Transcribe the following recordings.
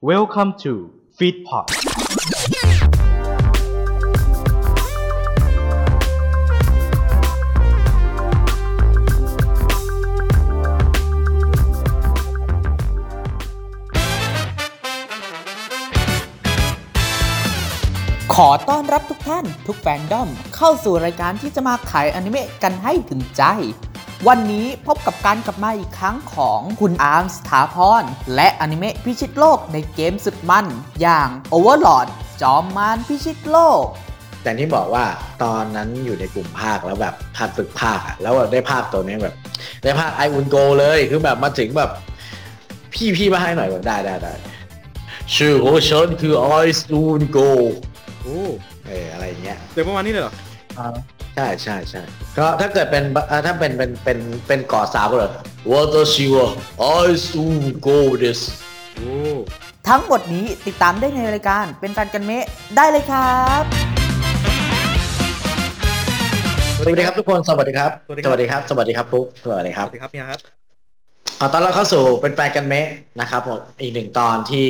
Welcome to Feedpot ขอต้อนรับทุกท่านทุกแฟนดอมเข้าสู่รายการที่จะมาขายอนิเมะกันให้ถึงใจ วันนี้พบกับการกลับมาอีกครั้งของคุณอาร์มสถาพร และอนิเมะพิชิตโลกในเกมสุดมัน อย่าง Overlord จอมมารพิชิตโลก แต่ที่บอกว่าตอนนั้นอยู่ในกลุ่มภาคแล้วแบบภาคฝึกภาคอะแล้วได้ภาคตัวนี้แบบ ได้ภาคไออุนโกเลยคือแบบมาถึงแบบ พี่พี่มาให้หน่อยแบบได้ได้ได้ชื่อของฉันคือไอซูนโกโอ้เอออะไรอย่างเงี้ยเดี๋ยวประมาณนี้เลยเหรอใช่ใช่ใช่ก็ถ้าเกิดเป็นเอ่อถ้าเป็นเป็นเป็นเป็นเกาะสาวก็เลยวัตชิวะไอซูนโกเดสโอ้ทั้งหมดนี้ติดตามได้ในรายการเป็นแฟนกันเมะได้เลยครับ สวัสดีครับทุกคนสวัสดีครับ สวัสดีครับ สวัสดีครับปุ๊กสวัสดีคสรับวัสดีครับเนี่ยครับขอต้อนรับเข้าสู่เป็นแฟนกันเมะนะครับผมอีกหนึ่งตอนที่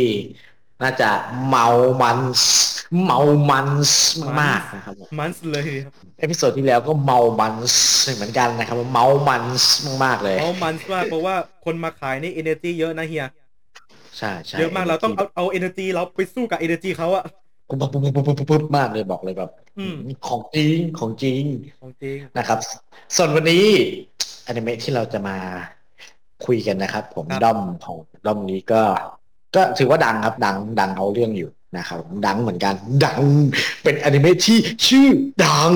น่าจะเมามันส์เมามันส์มากๆนะครับผมมันเลยครับepisode ที่แล้วก็เมามันส์เหมือนกันนะครับเมามันส์มากๆเลยเพราะมันมากเพราะว่าคนมาขายนี่ energy เยอะนะเฮียใช่ใช่เยอะมากเราต้องเอาเอา energy เราไปสู้กับ energy เขาอะปุ๊บปุ๊บปุ๊บปุ๊บปุ๊บปุ๊บมากเลยบอกเลยแบบอืมของจริงของจริงของจริงนะครับ ส่วนวันนี้อนิเมะที่เราจะมาคุยกันนะครับ ผมครับด้อมของด้อมนี้ก็ ก็ถือว่าดังครับดังดังเอาเรื่องอยู่นะครับดังเหมือนกัน ดังเป็นอนิเมะที่ชื่อดัง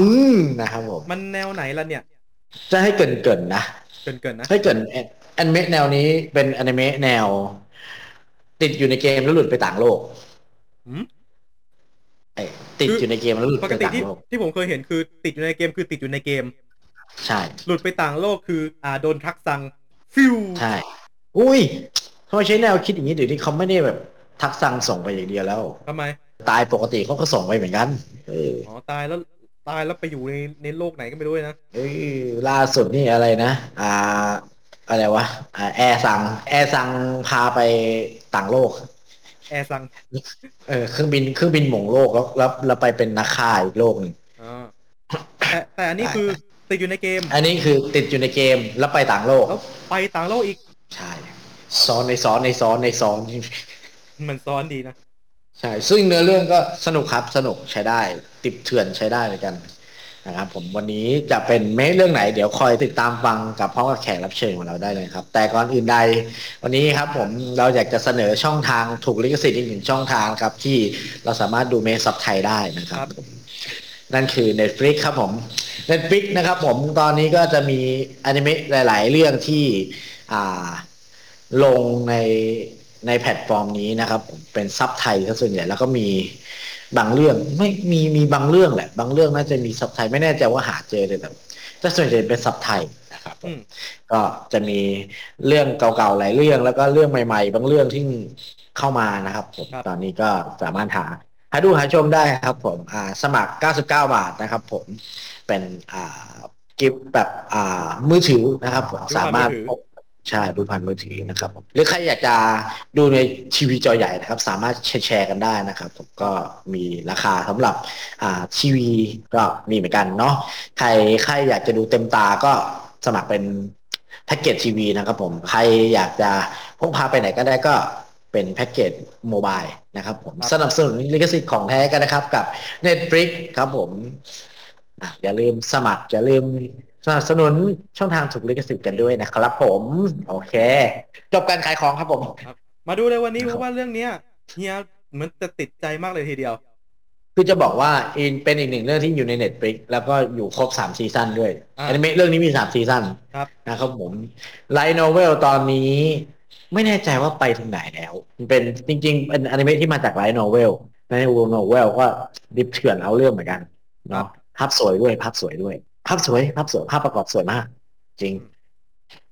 นะครับผมมันแนวไหนล่ะเนี่ย จะให้เกรินเกินๆนะเกินเกินๆนะให้เกรินแอนิเมะแนวนี้เป็นอนิเมะแนว ติดอยู่ในเกมแล้วหลุดไปต่างโลกหืมเอ้ยติดอยู่ในเกมแล้วหลุดปไปกติต่างที่โลกที่ผมเคยเห็นคือติดอยู่ในเกมคือติดอยู่ในเกม ใช่ หลุดไปต่างโลกคือ อ่าโดนทักสั่งฟิวใช่ อุ้ย ทำไมใช้แนวคิดอย่างนี้เดี๋ยวนี้เขาไม่ได้แบบทักสั่งส่งไปอย่างเดียวแล้ว ทำไม ตายปกติเขาก็ส่งไปเหมือนกัน เอออ๋อตายแล้วตายแล้วไปอยู่ในในโลกไหนก็ไม่รู้เลยนะเอ้ยล่าสุดนี่อะไรนะ อ่า อะไรวะ อ่า แอร์สั่ง แอร์สั่งพาไปต่างโลก แอร์สั่งเออ เครื่องบิน เครื่องบินหม่งโลกแล้วแล้วแล้วไปเป็นนักฆ่าอีกโลกหนึ่ง อ๋อแต่แต่อันนี้คือติดอยู่ในเกม อันนี้คือติดอยู่ในเกมแล้วไปต่างโลก แล้วไปต่างโลกอีก ใช่ ซ้อนในซ้อนในซ้อนในซ้อนมันซ้อนดีนะ ใช่ ซึ่งเนื้อเรื่องก็สนุกครับสนุกใช้ได้ ติดเถื่อนใช้ได้เหมือนกันนะครับผมวันนี้จะเป็นเมเรื่องไหน เดี๋ยวคอยติดตามฟังกับพร้อมกับแขกรับเชิญของเราได้เลยครับ แต่ก่อนอื่นใด วันนี้ครับผมเราอยากจะเสนอช่องทางถูกลิขสิทธิ์อีกหนึ่งช่องทางครับ ที่เราสามารถดูเมซับไทยได้นะครับครับนั่นคือ Netflix ครับผม Netflix นะครับผมตอนนี้ก็จะมีอนิเมะหลาย ๆ เรื่องที่อ่า ลงในในแพลตฟอร์มนี้นะครับผมเป็นซับไทยซะส่วนใหญ่แล้วก็มีบางเรื่องไม่มีมีบางเรื่องแหละ บางเรื่องน่าจะมีซับไทยไม่แน่ใจว่าหาเจอเลยแต่แต่ส่วนใหญ่เป็นซับไทยนะครับผมอืมก็จะมีเรื่องเก่าๆหลายเรื่องแล้วก็เรื่องใหม่ ๆ บางเรื่องที่เข้ามานะครับ ผมครับตอนนี้ก็สามารถหาหาดูหาชมได้ครับ ผมอ่าสมัคร 99 บาทนะครับ ผมเป็นอ่ากิฟต์แบบอ่ามือถือนะครับ ผมดูผ่านสามารถมือถือพก ใช่ดูผ่านมือถือนะครับผมหรือใครอยากจะดูในทีวีจอใหญ่นะครับ สามารถแชร์กันได้นะครับ ผมก็มีราคาสำหรับอ่าทีวีก็มีเหมือนกันเนาะใครใครอยากจะดูเต็มตาก็สมัครเป็นแพ็กเกจทีวีนะครับผมใครอยากจะพกพาไปไหนก็ได้ก็เป็นแพ็กเกจโมบายนะครับผมสนับสนุนลิขสิทธิ์ของแท้กันนะครับ กับ Netflix ครับผมออย่าลืมสมัครอย่าลืม สนับสนุนช่องทางถูกลิขสิทธิ์กันด้วยนะครับผม โอเค จบการขายของครับผม มาดูเลยวันนี้ครับเพราะว่าเรื่องเนี้ยเฮียเหมือนจะติดใจมากเลยทีเดียว คือจะบอกว่าอินเป็นอีกหนึ่งเรื่องที่อยู่ใน Netflix แล้วก็อยู่ครบสามซีซั่นด้วยอ่าอนิเมะเรื่องนี้มีสามซีซั่นครับนะครับผม light novel ตอนนี้ไม่แน่ใจว่าไปถึงไหนแล้วมันเป็นจริง ๆ เป็นอนิเมะที่มาจาก light novel light novel ก็ดิบเถื่อนเอาเรื่องเหมือนกันเนาะภาพสวยด้วยภาพสวยด้วย ภาพสวยภาพสวยภาพประกอบสวยมาก จริง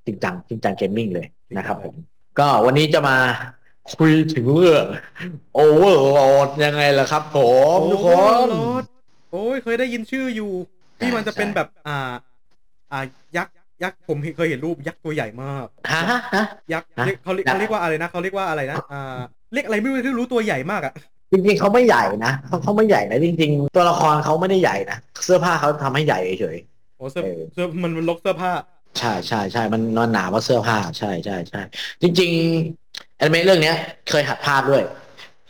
จริงจังจริงจัง gaming เลยนะครับผม ก็วันนี้จะมาคุยถึงเรื่อง Overlord ยังไงล่ะครับผมทุกคน โอ้โหโอ้ยเคยได้ยินชื่ออยู่ ที่มันจะเป็นใช่แบบ อ่า อ่ายักษ์ยักษ์ผมเคยเห็นรูปยักษ์ตัวใหญ่มากฮะฮะฮะยักษ์ฮะเรียกเขาเรียกเขาเรียกว่าอะไรนะเขาเรียกว่าอะไรนะอ่าเรียกอะไรไม่รู้ที่รู้ตัวใหญ่มากอะ จริงๆเขาไม่ใหญ่นะเขาเขาไม่ใหญ่นะจริง ๆ ตัวละครเขาไม่ได้ใหญ่นะเสื้อผ้าเขาทำให้ใหญ่เฉย โอ้เสื้อเออ เสื้อมันมันลกเสื้อผ้า ๆใช่ใช่ใช่มันนอนหนาว่าเสื้อผ้า ใช่ใช่ใช่จริงๆแอนิเมะเรื่องเนี้ย เคยหัดภาคด้วย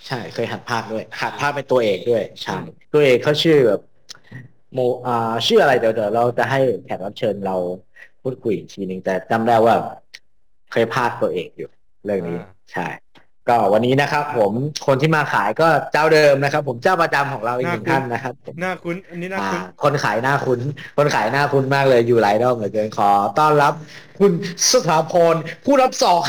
ใช่เคยหัดภาคด้วย หัดภาคเป็นตัวเอกด้วยใช่ตัวเอกเขาชื่อแบบโมอ่าชื่ออะไรเดี๋ยวเดี๋ยวเราจะให้แขกรับเชิญเราพูดคุยอีกทีหนึ่งแต่จำได้ว่า เคยภาคตัวเอกอยู่ เรื่องนี้ อ่า ใช่ ก็วันนี้นะครับ ผมคนที่มาขายก็เจ้าเดิมนะครับ ผมเจ้าประจำของเราอีกหนึ่งท่านนะครับผมหน้าคุ้นอันนี้หน้าอ่าคุ้น คนขายหน้าคุณคนขายหน้าคุณมากเลยอยู่หลายรอบเหลือเกินขอต้อนรับคุณสถาพรผู้รับสอง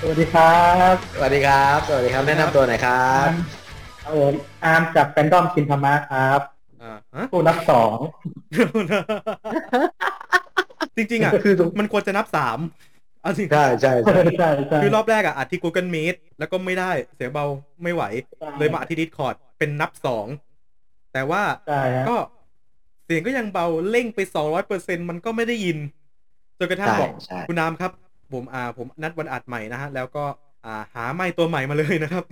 สวัสดีครับ สวัสดีครับ สวัสดีครับ แนะนำตัวหน่อยครับเอออาร์มจากแฟนดอมชินธรรมะครับ อ่าฮะผู้นับสองจริง ๆ อะ คือตรงมันควรจะนับสามเอาจริงใช่ใช่ใช่ใช่ใช่คือรอบแรกอะอัดที่ Google Meet แล้วก็ไม่ได้เสียงเบาไม่ไหว เลยมาอัดที่ Discord เป็นนับสองแต่ว่าใช่ฮะก็เสียงก็ยังเบาเร่งไปสองร้อยเปอร์เซ็นมันก็ไม่ได้ยินจนกระทั่งใช่บอกใช่คุณน้ำครับ ผมอ่าผมนัดวันอัดใหม่นะฮะ แล้วก็อ่าหาไม้ตัวใหม่มาเลยนะครับ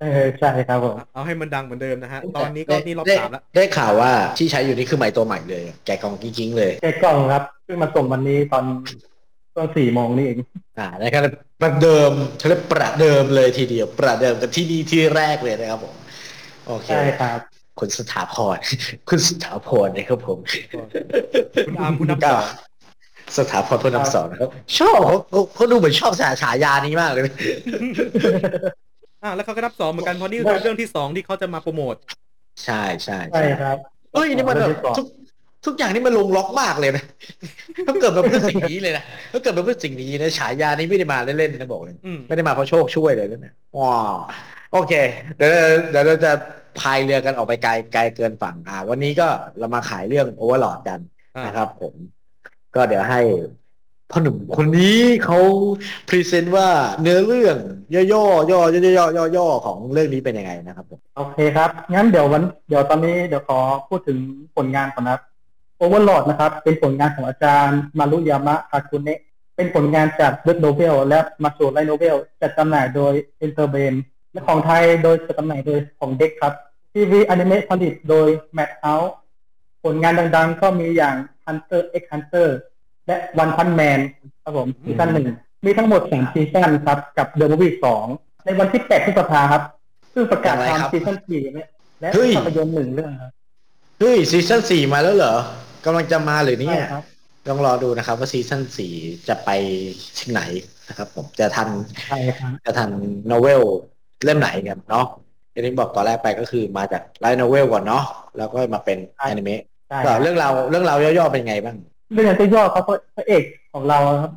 เออใช่ครับผมเอาให้มันดังเหมือนเดิมนะฮะ ตอนนี้ก็ได้นี่รอบได้สามแล้ว ได้ข่าวว่าที่ใช้อยู่นี่คือไมค์ตัวใหม่เลย แกะกล่องกิ้งๆเลย แกกล้องครับเพิ่งมาส่งวันนี้ตอนตอนสี่โมงนี่เอง อ่านะครับประเดิมเขาเรียกประเดิมเลยทีเดียว ประเดิมกันที่นี่ที่แรกเลยนะครับผม โอเคใช่ครับคุณสถาพร คุณสถาพรนะครับผมคุณอาร์มคุณนับสองสถาพรผู้นำสอนนะครับ ชอบเขาเขาเขาดูเหมือนชอบฉาฉายานี้มากเลย อ่าแล้วเขาก็นับสองเหมือนกันเพราะนี่คือเรื่องที่สองที่เขาจะมาโปรโมทใช่ใช่ใช่ครับเฮ้ยนี่มันแบบทุกทุกอย่างนี่มันลงล็อกมากเลยนะถ้าเกิดมาเพื่อสิ่งนี้เลยนะถ้าเกิดมาเพื่อสิ่งนี้นะฉายานี้ไม่ได้มาเล่นๆนะบอกเลยอืมไม่ได้มาเพราะโชคช่วยเลยนะว้าวโอเค เดี๋ยวเดี๋ยวเราจะพายเรือกันออกไปไกลไกลเกินฝั่งอ่า วันนี้ก็เรามาขายเรื่อง Overlord กันอ่านะครับผม ก็เดี๋ยวให้ พ่อหนุ่มคนนี้เขา present ว่าเนื้อเรื่อง ย่อๆย่อย่อย่อย่อย่อๆของเรื่องนี้เป็นยังไงนะครับผมโอเคครับ งั้นเดี๋ยววัน เดี๋ยวตอนนี้เดี๋ยวขอพูดถึงผลงานก่อนนะครับ Overlord นะครับ เป็นผลงานของอาจารย์มารุยามะคาคุเนะเป็นผลงานจากเด n โนเ e ลและมาโ u ไลโนเ e ลจัดจำหน่ายโดย e n t e r b a n และของไทยโดยจัดจำหน่ายโดยของเด็กครับทีวีอนิเมะผลิตโดย Madhouse ผลงานดังๆ ก็มีอย่าง Hunter x Hunter และ One Punch Man ครับผมซีซั่นหนึ่งมีทั้งหมดสามซีซั่นครับกับ The Movie สองในวันที่8พฤษภาครับ ซึ่งประกาศอะไรครับทำซีซั่นสี่เนี่ยและเฮ้ยภาพยนตร์หนึ่งเรื่องครับเฮ้ยซีซั่นสี่มาแล้วเหรอกำลังจะมาหรือเนี่ยใช่ครับต้องรอดูนะครับ ว่าซีซั่นสี่จะไปถึงไหนนะครับผมจะทันใช่ครับจะทัน novel เล่มไหนกันเนาะอย่างที่บอกตอนแรกไปก็คือมาจาก light novel ก่อนเนาะแล้วก็มาเป็นใช่แอนิเมะใช่ก็ครับเรื่องราวเรื่องราวย่อๆเป็นไงบ้าง เรื่องตัวย่อเขาพระเอกของเราครับ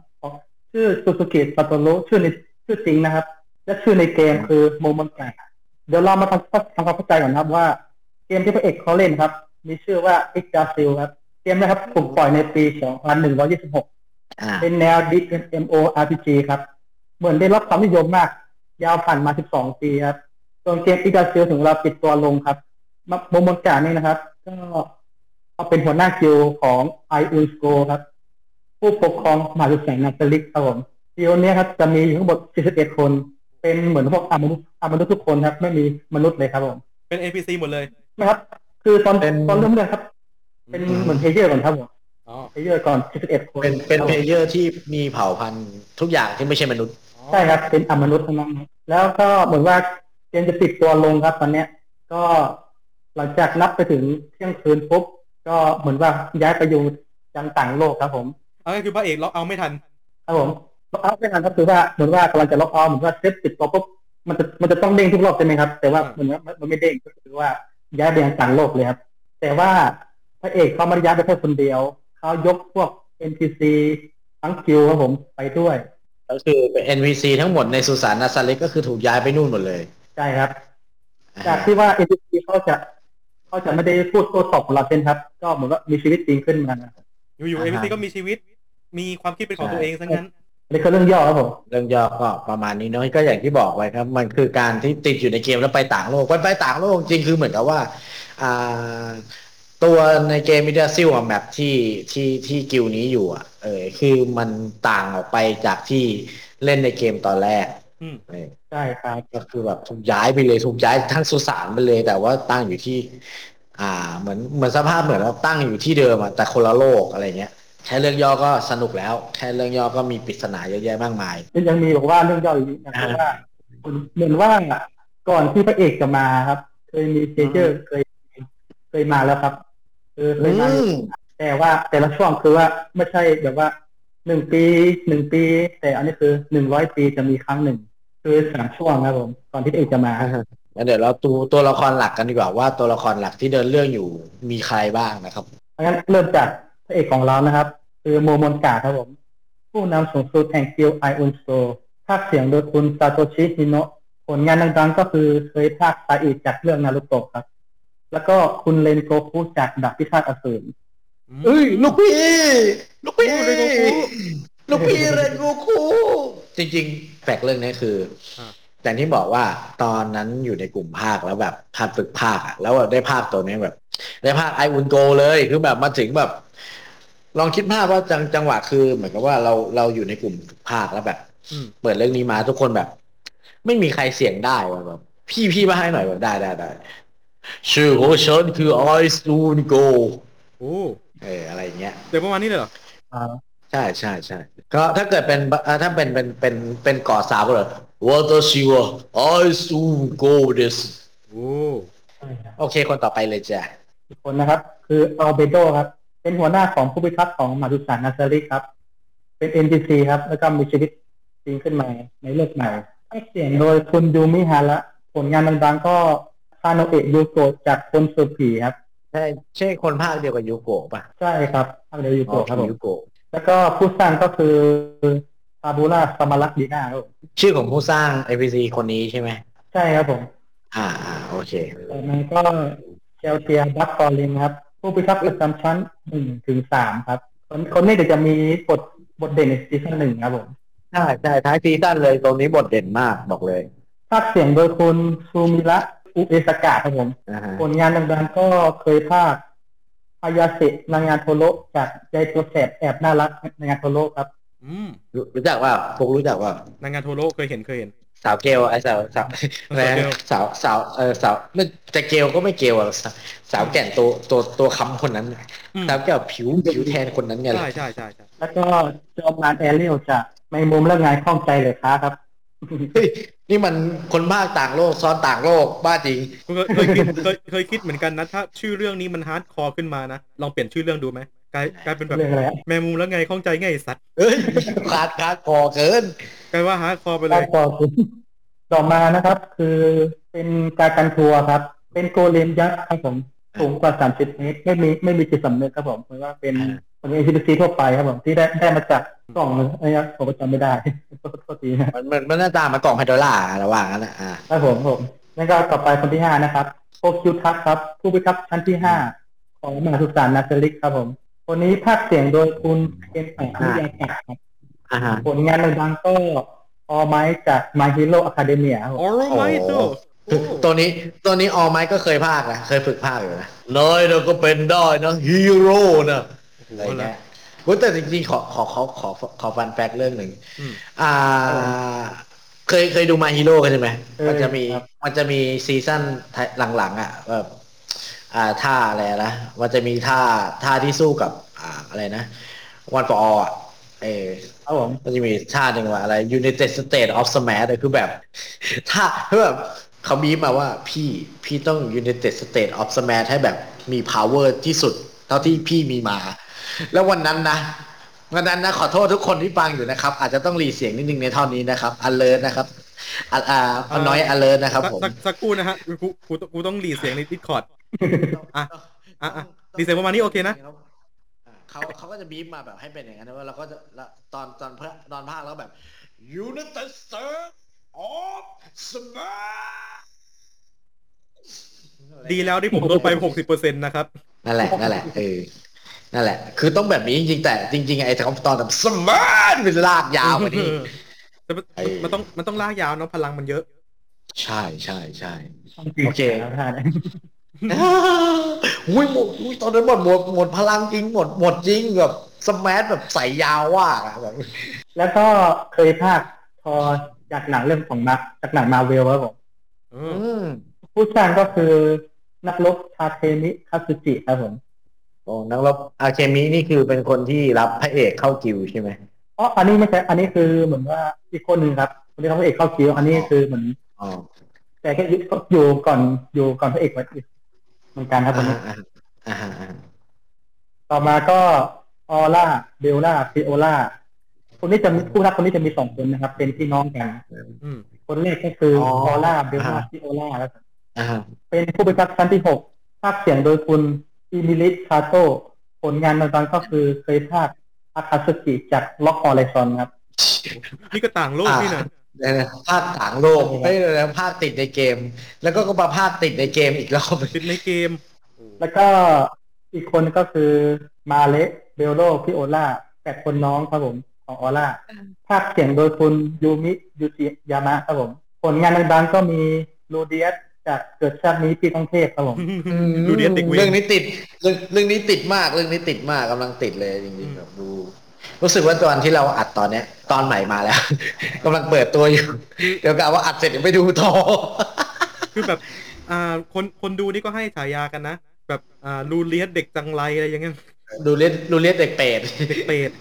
ชื่อซูซูกิซาโตรุชื่อในชื่อจริงนะครับ และชื่อในเกมคือโมมันกะเดี๋ยวเรามาทำทำความเข้าใจก่อนนะครับว่า เกมที่พระเอกเขาเล่นครับ มีชื่อว่า X d a s i l ครับเกมนะครับถูกปล่อยในปี 2126อ่าเป็นแนว DMO RPG ครับ เหมือนได้รับความนิยมมาก ยาวผ่านมา 12 ปีครับส่วนเกม X d a s i l ถึงเราปิดตัวลงครับโมมันกะนี่นะครับ ก็ เขาเป็นหัวหน้ากิลด์ของ i u n s c o ครับ ผู้ปกครองมหาวิทยาลัยนาตาลิกครับผมกิลด์เนี้ยครับจะมีอยู่ทั้งหมด41คน เป็นเหมือนพวกอามนุษย์อามนุษย์ทุกคนครับ ไม่มีมนุษย์เลยครับผม เป็น NPC หมดเลยนะครับ คือตอนเป็นตอนเริ่มเรื่องครับ เป็นเหมือน player ก่อนครับผมอ๋อ player ก่อน41คนเป็นเป็นครับผม player ที่มีเผ่าพันธุ์ทุกอย่างที่ไม่ใช่มนุษย์ใช่ครับ เป็นอมนุษย์ทั้งนั้นครับแล้วก็เหมือนว่าเกมจะปิดตัวลงครับตอนเนี้ย ก็หลังจากนับไปถึงเที่ยงคืนปุ๊บ ก็เหมือนว่าย้ายไปอยู่ยังต่างโลกครับผมเอาก็คือพระเอกล็อกเอาไม่ทัน ครับผมล็อกเอาท์ไม่ทันก็คือว่าเหมือนว่ากำลังจะล็อกเอาท์เหมือนว่าเซฟปิดตัวปุ๊บมันจะมันจะต้องเด้งทุกรอบใช่ไหมครับ แต่ว่าอ่าเหมือนว่ามันมันไม่เด้งก็คือว่าย้ายไปยังต่างโลกเลยครับ แต่ว่าพระเอกเขาไม่ได้ย้ายไปแค่คนเดียวเขายกพวก NPC ทั้งคิวครับผมไปด้วยก็คือเป็น NPC ทั้งหมดในสุสานนาซาเล็กก็คือถูกย้ายไปนู่นหมดเลย ใช่ครับ จากที่ว่า NPC เขาจะ เขาจะไม่ได้พูดโต้ตอบกับเราเป็นครับ ก็เหมือนว่ามีชีวิตจริงขึ้นมานะครับอยู่ๆ NPC ก็มีชีวิต มีความคิดเป็นของตัวเองซะงั้นอันนี้คือเรื่องย่อครับผมเรื่องย่อก็ประมาณนี้เนาะก็อย่างที่บอกไว้ครับ มันคือการที่ติดอยู่ในเกมแล้วไปต่างโลกไปไปต่างโลกจริงคือเหมือนกับว่าอ่าตัวในเกม Yggdrasil อะ map ที่ที่ที่กิลนี้อยู่อะ เออคือมันต่างออกไปจากที่เล่นในเกมตอนแรกอืมเออ ใช่ครับก็คือแบบถูกย้ายไปเลยถูกย้ายทั้งสุสานไปเลย แต่ว่าตั้งอยู่ที่ อ่า เหมือนเหมือนสภาพเหมือนว่าตั้งอยู่ที่เดิมอะแต่คนละโลกอะไรเงี้ย แค่เรื่องย่อก็สนุกแล้ว แค่เรื่องย่อก็มีปริศนาเยอะแยะมากมาย ยังมีบอกว่าเรื่องย่ออีกนิดนะครับว่าเหมือนว่าก่อนที่พระเอกจะมาครับ เคยมีเจเจอร์เคยเคยมาแล้วครับคือเคยมาอยู่อืมแต่ว่าแต่ละช่วงคือว่าไม่ใช่แบบว่าหนึ่งปีหนึ่งปี แต่อันนี้คือหนึ่งร้อยปีจะมีครั้งหนึ่ง คือสามช่วงครับผมก่อนที่พระเอกจะมางั้นเดี๋ยวเราดูตัวละครหลักกันดีกว่าว่าตัวละครหลักที่เดินเรื่องอยู่มีใครบ้างนะครับงั้นเริ่มจากพระเอกของเรานะครับ คือโมโมนกาครับผม ผู้นำสูงสุดแห่งกิลไออุนโซภาคเสียงโดยคุณซาโตชิฮิโนะผลงานดังๆก็คือเคยภาคซาอิจากเรื่องนารุโตะครับ แล้วก็คุณเลนโกคุจากดับพิฆาตอสูรเอ้ยลูกพี่ ลูกพี่โอ้เรนโกคุลูกพี่เรนโกคุ จริงๆแปลกเรื่องนี้คืออาอย่างที่บอกว่าตอนนั้นอยู่ในกลุ่มภาคแล้วแบบทันฝึกภาคอะแล้วได้ภาคตัวนี้แบบ ได้ภาคไออุนโกเลยคือแบบมาถึงแบบ ลองคิดภาพว่าจังจังหวะคือ เหมือนกับว่าเราเราอยู่ในกลุ่มฝึกภาคแล้วแบบอืมเปิดเรื่องนี้มาทุกคนแบบ ไม่มีใครเสียงได้ว่ะแบบพี่พี่มาให้หน่อยแบบได้ได้ได้ชื่อของฉันคือไอซูนโกโอ้เอออะไรอย่างเงี้ยเดี๋ยวประมาณนี้เลยเหรออ่าใช่ใช่ใช่ ก็ถ้าเกิดเป็นเอ่อถ้าเป็นเป็นเป็นเป็นเกาะสาวก็เลยวัตชิวะไอซูโกเดสโอ้ใช่ครับโอเคคนต่อไปเลยจ้ะอีกคนนะครับ คืออัลเบโดครับ เป็นหัวหน้าของผู้พิทักษ์ของมาดุสานนาซาริครับ เป็น NPC ครับ แล้วก็มีชีวิตจริงขึ้นมาในโลกใหม่ภาคเสียงโดยคุณยูมิฮาระผลงานดังๆก็คาโนเอะยูโกะจากคนสุผีครับ ใช่ใช่คนภาคเดียวกับยูโกะป่ะ ใช่ครับภาคเดียวยูโกะครับผมยูโกะ แล้วก็ผู้สร้างก็คือซาบูราสมารักดีนาครับผมชื่อของผู้สร้าง NPC คนนี้ใช่ไหม ใช่ครับผม อ่าอ่าโอเคต่อมาก็เชลเทียบัคฟอร์ลินครับ ผู้พิทักษ์ประจำชั้นหนึ่งถึงสามครับ คนคนนี้เดี๋ยวจะมีบทบทเด่นในซีซั่นหนึ่งครับผม ใช่ใช่ท้ายซีซั่นเลยตรงนี้บทเด่นมากบอกเลยภาคเสียงโดยคุณซูมิระอุเอสกะครับผมนะฮะผลงานดังๆก็เคยภาค อายาเซะนางงานโทโระจากใจตัวแสบแอบน่ารักนางงานโทโระครับ อืมรู้รู้จักว่าพวกรู้จักว่านางงานโทโร่เคยเห็นเคยเห็น สาวเกลไอ้สาวสาวอะไรนะเกลสาวสาวเออสาวไม่แต่เกลก็ไม่เกลอะสาวสาวแก่นตัวตัวตัวค้ำคนนั้นอืม สาวแก่ผิวผิวแทนคนนั้นไงล่ะใช่ใช่ใช่ใช่แล้วก็จอมมานแอเรียลจากในมุมเรื่องงานข้องใจเลยค้าครับ เฮ้ย นี่มันคนภาคต่างโลกซ้อนต่างโลกบ้าจริงกูเคยเคยคิดเคยเคยคิดเหมือนกันนะถ้าชื่อเรื่องนี้มันฮาร์ดคอร์ขึ้นมานะลองเปลี่ยนชื่อเรื่องดูไหมกลายกลายเป็นแบบเรื่องอะไรอะแมงมุมแล้วไงข้องใจไงไอ้สัตว์เอ้ยขาดขาดคอเกินกลายว่าฮาร์ดคอร์ไปเลแล้วยก็คือต่อมานะครับ คือเป็นการกันทัวร์ครับ เป็นโกเลมยักษ์ครับผมสูงกว่าสามสิบเมตรไม่มีไม่มีจิตสำนึกครับผมเพราะว่าเป็นอ่าเป็นเอ็นซีซีทั่วไปครับผมที่ได้ได้มาจาก กล่องอะไรนะผมก็จำไม่ได้โทษโทษทีนะมันมันมันหน้าตามันกล่องไฮโดรล่าระหว่างนั้นนะอ่าครับผมผมนั่นก็ต่อไปคนที่ห้านะครับโอคิวทักครับ ผู้พิทักษ์ชั้นที่ห้าของมหาสุสานนาซาริกครับผม คนนี้ภาคเสียงโดยคุณเคนไอนิยากะครับอ่าฮะผลงานดังๆก็ออไม้จาก My Hero Academia ครับผมออร์ไมโตคือตัวนี้ตัวนี้ออไมค์ก็เคยภาคนะเคยฝึกภาคอยู่นะน้อยเราก็เป็นได้นะฮีโร่นะอะไรเงี้ย กูแต่จริงๆขอขอขอขอขอฟันแฟกเรื่องหนึ่งอืมอ่า เคยเคยดูมาฮีโร่กันใช่ไหมเคยมันจะมีครับมันจะมีซีซั่นหลังๆ อะแบบอ่าท่าอะไรนะมันจะมีท่าท่าที่สู้กับ อ่าอะไรนะวันปออะเออครับผมมันจะมีท่าหนึ่งว่าอะไร United States of Smash อะคือแบบท่าคือแบบเขาบีบมาว่าพี่พี่ต้อง United States of Smash ให้แบบมี power ที่สุด เท่าที่พี่มีมา แล้ววันนั้นนะวันนั้นนะขอโทษทุกคนที่ฟังอยู่นะครับ อาจจะต้องรีเสียงนิดนึงในท่อนนี้นะครับ alert นะครับอ่าอ่าอ่าน้อย alert นะครับผมสักสักครู่นะฮะกูกูกูต้องรีเสียงใน Discord อะอะอะรีเสียงประมาณนี้โอเคนะเขาเขาก็จะบีบมาแบบให้เป็นอย่างนั้นนะว่าเราก็จะแล้วตอนตอนเพื่อตอนพากย์แล้วแบบ United States of Smash ดีแล้วที่ผมลดไปหกสิบเปอร์เซ็นต์นะครับ นั่นแหละ นั่นแหละ เออ นั่นแหละ คือต้องแบบนี้จริงๆแต่จริงๆไอ้ตอนแบบ Smash เป็นลากยาวกว่านี้แต่มันไอ้มันต้องมันต้องลากยาวเนาะพลังมันเยอะ ใช่ใช่ใช่ต้องจริงโอเคแล้วท่านอุ้ยหมดอุ้ยตอนนั้นหมดหมดหมดพลังจริงหมดหมดจริงแบบสมัชแบบใส่ยาวว่ากอะแบบแล้วก็เคยภาคทอจากหนังเรื่องของมาจากหนังมาเวลครับผมเอออืมผู้สร้างก็คือนักรบทาเทมิคาสุจิครับผม โอ้นักรบอาเคมินี่คือเป็นคนที่รับพระเอกเข้ากิวใช่ไหมอ๋ออันนี้ไม่ใช่ อันนี้คือเหมือนว่าอีกคนหนึ่งครับคนที่เอาพระเอกเข้ากิลด์ อันนี้คือเหมือนอ๋อแต่แค่อยู่ก่อนอยู่ก่อนพระเอกไว้เหมือนกันครับคนนี้อ่าอ่าอ่าอ่าต่อมาก็ออร่าเบลล่าฟิโอล่าคนนี้จะมีผู้พิทักษ์คนนี้จะมีสองคนนะครับ เป็นพี่น้องกันอืมคนแรกก็คือออร่าเบลล่าฟิโอล่าครับอ่าเป็นผู้พิทักษ์ชั้นที่หกพากย์เสียงโดยคุณ อิมิลิสคาโตผลงานต่างๆก็คือเคยพากย์อาคาสึกิจาก Log Horizon ครับ นี่ก็ต่างโลกนี่นะเดี๋ยวนะพากย์ต่างโลกไม่เลยนะพากย์ติดในเกม แล้วก็ก็มาพากย์ติดในเกมอีกรอบติดในเกม แล้วก็อีกคนก็คือมาเลเบลโลฟิโอเล่แฝดคนน้องครับผมของออร่าพากย์เสียงโดยคุณยูมิยูจิยามะครับผม ผลงานดังๆก็มีลูเดียส จากเกิดชาตินี้พี่ต้องเทพครับผมดูเดียนติดเวเรื่องนนี้ติดเรื่องเรื่องนี้ติดมากเรื่องนี้ติดมากกำลังติดเลยจริงๆแบบดู รู้สึกว่าตอนที่เราอัดตอนเนี้ย ตอนใหม่มาแล้วกำลังเปิดตัวอยู่ เดี๋ยวกะว่าอัดเสร็จเดี๋ยวไปดูต่อคือแบบ อ่า คนคนดูนี่ก็ให้ฉายากันนะแบบอ่าลูเลียสเด็กจังไรอะไรอย่างเงี้ยดูเล่นดูเล่นเด็กเป็ดเด็กเปรต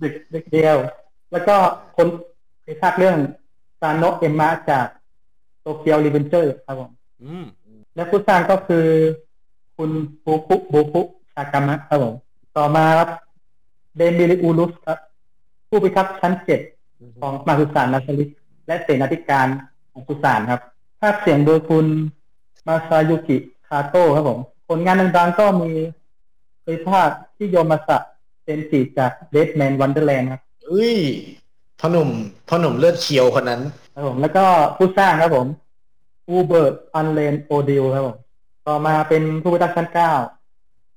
เด็กเด็กเดียว แล้วก็คนในภาคเรื่องซาโนะเอมมะจาก Tokyo Revengers ครับผมอืมและผู้สร้างก็คือ คุณบูคุบูคุชากามะครับผมต่อมาครับเดมิอูร์กอสครับ ผู้พิทักษ์ชั้นเจ็ดของมหาสุสานนาซาลิกและเสนาธิการของสุสานครับ พากย์เสียงโดยคุณมาซายุกิคาโต้ครับผมผลงานดังๆก็มีเคยพากย์ที่โยมาสะเซนจิจาก Deadman Wonderland ครับเอ้ย พ่อหนุ่มพ่อหนุ่มเลือดเคียวคนนั้นครับผมแล้วก็ผู้สร้างครับผมอูเบิร์ตอันเลนโอดิลครับผมต่อมาเป็นผู้พิทักษ์ชั้นเก้า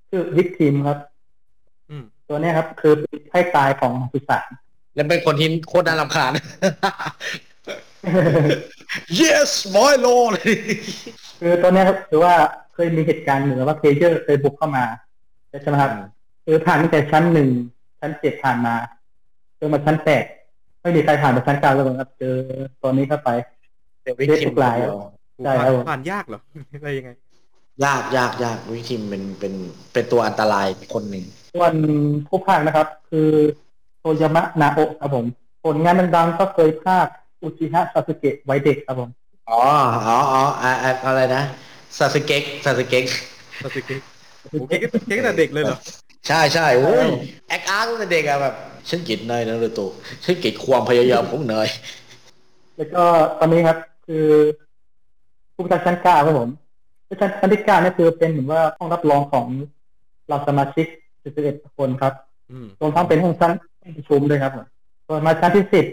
ชื่อ Victim ครับอืมตัวเนี้ยครับ คือเป็นไพ่ตายของสุสานและเป็นคนที่โคตรน่ารำคาญ yes my lord คือตัวเนี้ยครับถือว่าเคยมีเหตุการณ์เหมือนว่า player เคยบุกเข้ามาใช่ไหมครับคือผ่านตั้งแต่ชั้นหนึ่งชั้นเจ็ดผ่านมาจนมาชั้นแปด ไม่มีใครผ่านไปชั้นเก้าแล้วครับ เจอตัวนี้เข้าไปเดี๋ยววิคิมเรียกทุกรายอะใช่ครับผมผ่านยากเหรออะไรยังไง ยากยากยากวิคิมเป็นเป็นเป็นตัวอันตรายคนหนึ่งส่วนผู้พากย์นะครับ คือโตยามะนาโอะครับผม ผลงานดังๆก็เคยพากย์อุจิฮะซาสึเกะไว้เด็กครับผมอ๋ออ๋ออ๋ออ่าอ่าอะไรนะซาสึเกะซาสึเกะสติกเก๊กโอ้เก๊กเก๊กแต่เด็กเลยเหรอ ใช่ใช่โอ้ยแอคอาร์ตั้งแต่เด็กอะแบบ ฉันเกลียดเนยนะเลยตัวฉันเกลียดความพยายามของเนยแล้วก็ตอนนี้ครับ คือผู้พิทักษ์ชั้นเก้าครับผมชั้นชั้นที่เก้านี่คือเป็นเหมือนว่าห้องรับรองของเราสมาชิก11คนครับอืมรวมทั้งเป็นห้องชั้นห้องประชุมด้วยครับผมส่วนมาชั้นที่สิบ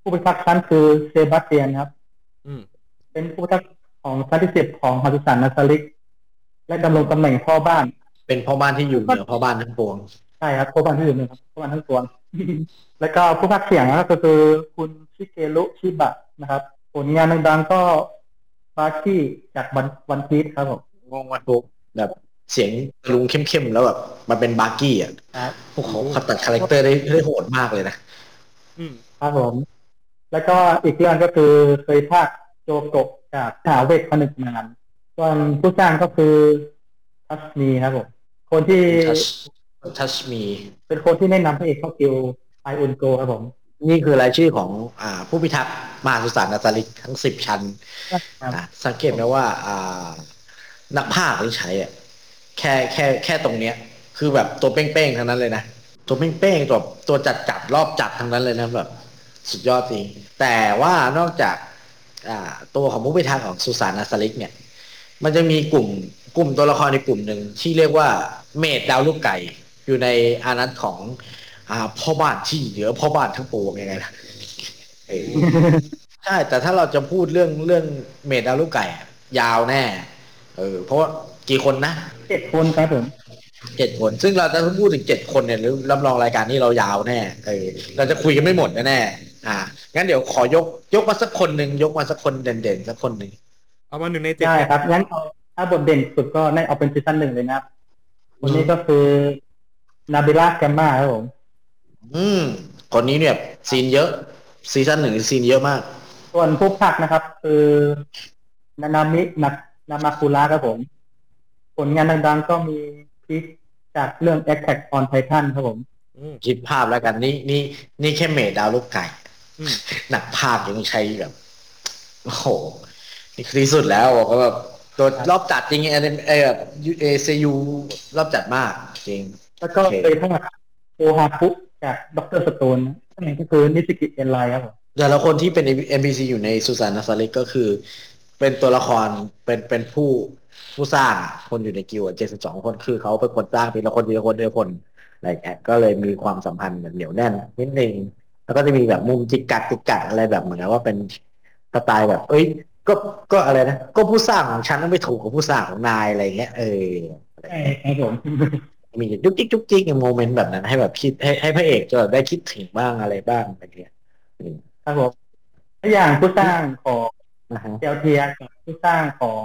ผู้พิทักษ์ชั้นคือเซบาสเตียนครับอืมเป็นผู้พิทักษ์ของชั้นที่สิบของมหาสุสานนาซาลิก และดำรงตำแหน่งพ่อบ้าน เป็นพ่อบ้านที่อยู่เหนือพ่อบ้านทั้งปวง ใช่ครับพ่อบ้านที่อื่นนะครับพ่อบ้านทั้งปวงแล้วก็ผู้พากย์เสียงนะครับก็คือคุณชิเกรุชิบะนะครับ ผลงานดังๆก็บาร์กี้จากวัน One Piece ครับผมงงวันปุ๊บแบบเสียงลุงเข้มๆแล้วแบบมันเป็นบาร์กี้อะครับพวกเขาเขาตัด character ได้ได้โหดมากเลยนะอืมครับผม แล้วก็อีกเรื่องก็คือเคยภาคโจโกะจากหาเวทผนึกมานส่วนผู้สร้างก็คือทัสมีครับผม คนที่ touch touch me เป็นคนที่แนะนำพระเอกเข้ากิลไออุนโกครับผม นี่คือรายชื่อของอ่าผู้พิทักษ์มหาสุสานนาตาลิกทั้งสิบชั้นครับนะสังเกตไหมว่าอ่านักภาคที่ใช้อะแค่แค่แค่ตรงเนี้ย คือแบบตัวเป้งๆทั้งนั้นเลยนะ ตัวเป้งๆตัวตัวจัดจัดๆรอบจัดทั้งนั้นเลยนะแบบสุดยอดจริง แต่ว่านอกจากอ่าตัวของผู้พิทักษ์ของสุสานนาซาลิกเนี่ย มันจะมีกลุ่มกลุ่มตัวละครในกลุ่มหนึ่งที่เรียกว่าเมดดาวลูกไก่ อยู่ในอานัตของอ่าพ่อบ้านที่เหนือพ่อบ้านทั้งปวงยังไงล่ะเออใช่แต่ถ้าเราจะพูดเรื่องเรื่องเมดดาวลูกไก่อะยาวแน่ เออ เพราะว่ากี่คนนะเจ็ดคนครับผมเจ็ดคน ซึ่งเราจะพูดถึงเจ็ดคนเนี่ยหรือรับรองรายการนี้เรายาวแน่เออเราจะคุยกันไม่หมดแน่ๆอ่างั้นเดี๋ยวขอยกยกมาสักคนหนึ่งยกมาสักคนเด่นๆสักคนหนึ่งเอามาหนึ่งในเจ็ดใช่เนี่ยครับงั้นเอาถ้าบทเด่นสุดก็น่าเอาเป็นซีซั่นหนึ่งเลยนะครับคนนี้ก็คือ นาบิลาแกมมาครับผม อืม คนนี้เนี่ย ซีนเยอะ ซีซั่นหนึ่งซีนเยอะมาก ส่วนผู้พักนะครับ คือนานามินักนามาคุระครับผม ผลงานดังๆก็มีพิกจากเรื่อง Attack on Titan ครับผมอืมคิดภาพแล้วกันนี่นี่นี่แค่เมดดาวลูกไก่อืมหนักภาพยังใช้แบบโอ้โหนี่คือที่สุดแล้วบอกว่าแบบตัวรอบจัดจริงไอ้ไอ้แบบเอซยูรอบจัดมากจริง แล้วก็โอเคเคยภาคโอฮาคุจาก Dr. Stone นั่นก็คือนิสกิเอนไลครับผมแต่ละคนที่เป็น NPC อยู่ในสุสานนาซาริกก็คือ เป็นตัวละครเป็นเป็นผู้ผู้สร้างคนอยู่ในกิลด์เจ็ดสิบสองคนคือเขาเป็นคนสร้างทีละคนทีละคนทีละคนอะไรอย่างเงี้ยก็เลยมีความสัมพันธ์แบบเหนียวแน่นนิดนึงแล้วก็จะมีแบบมุมจิกกัดจิกกัดอะไรแบบเหมือนกับว่าเป็นสไตล์แบบ เอ้ย ก็ก็อะไรนะก็ผู้สร้างของฉันไม่ถูกกับผู้สร้างของนายอะไรอย่างเงี้ยเออใช่ครับผม มีจุกจิกจุกจิกใน moment แบบนั้น ให้แบบคิดให้ให้พระเอกจะแบบได้คิดถึงบ้างอะไรบ้างอะไรเงี้ยอืมครับผมตัวอย่างผู้สร้างของนะฮะชัลเทียร์กับผู้สร้างของ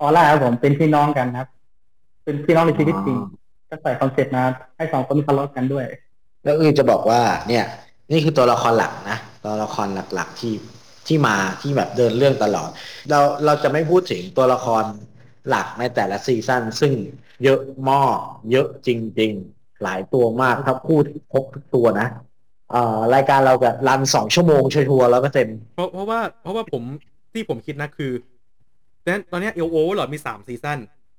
ออร่าครับผมเป็นพี่น้องกันครับ เป็นพี่น้องในชีวิตจริงก็ใส่ concept มาให้สองคนทะเลาะกันด้วย แล้วอือจะบอกว่า เนี่ย นี่คือตัวละครหลักนะตัวละครหลักๆที่ที่มาที่แบบเดินเรื่องตลอด เราเราจะไม่พูดถึงตัวละครหลักในแต่ละ season ซึ่ง เยอะมากเยอะจริง ๆ หลายตัวมากถ้าพูดครบทุกตัวนะเอ่อรายการเราจะรันสองชั่วโมงชัวร์แล้วก็เต็ม เพราะเพราะว่าเพราะว่าผมที่ผมคิดนะคือแต่ตอนเนี้ Overlord มีสาม season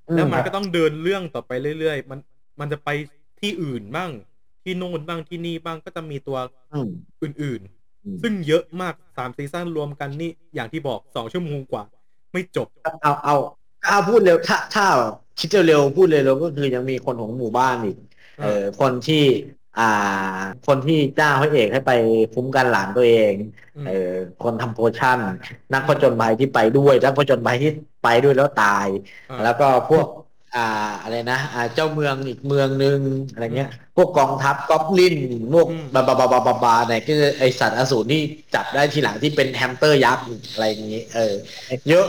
อืมแล้วมันก็ต้องเดินเรื่องต่อไปเรื่อยๆ มันมันจะไปที่อื่นบ้าง ที่โน่นบ้างที่นี่บ้างก็จะมีตัวอืมอื่นอืมๆซึ่งเยอะมากสามซีซั่นรวมกันนี่อย่างที่บอกสองชั่วโมงกว่า ไม่จบ เอาเอา เอาพูดเร็วถ้าถ้าคิดเร็วๆพูดเร็วๆก็คือยังมีคนของหมู่บ้านอีก เออคนที่อ่า คนที่จ้างพระเอกให้ไปคุ้มกันหลานตัวเองอืมเออคนทำโพชั่น นักผจญภัยที่ไปด้วยนักผจญภัยที่ไปด้วยแล้วตายอ่าแล้วก็พวก อ่าอะไรนะอ่าเจ้าเมืองอีกเมืองหนึ่งอะไรเงี้ย พวกกองทัพกอบลินพวกอืมบาบาบาบาบาบาเนี่ยคือไอสัตว์อสูรที่จับได้ทีหลังที่เป็นแฮมสเตอร์ยักษ์อะไรอย่างนี้ เออ เยอะ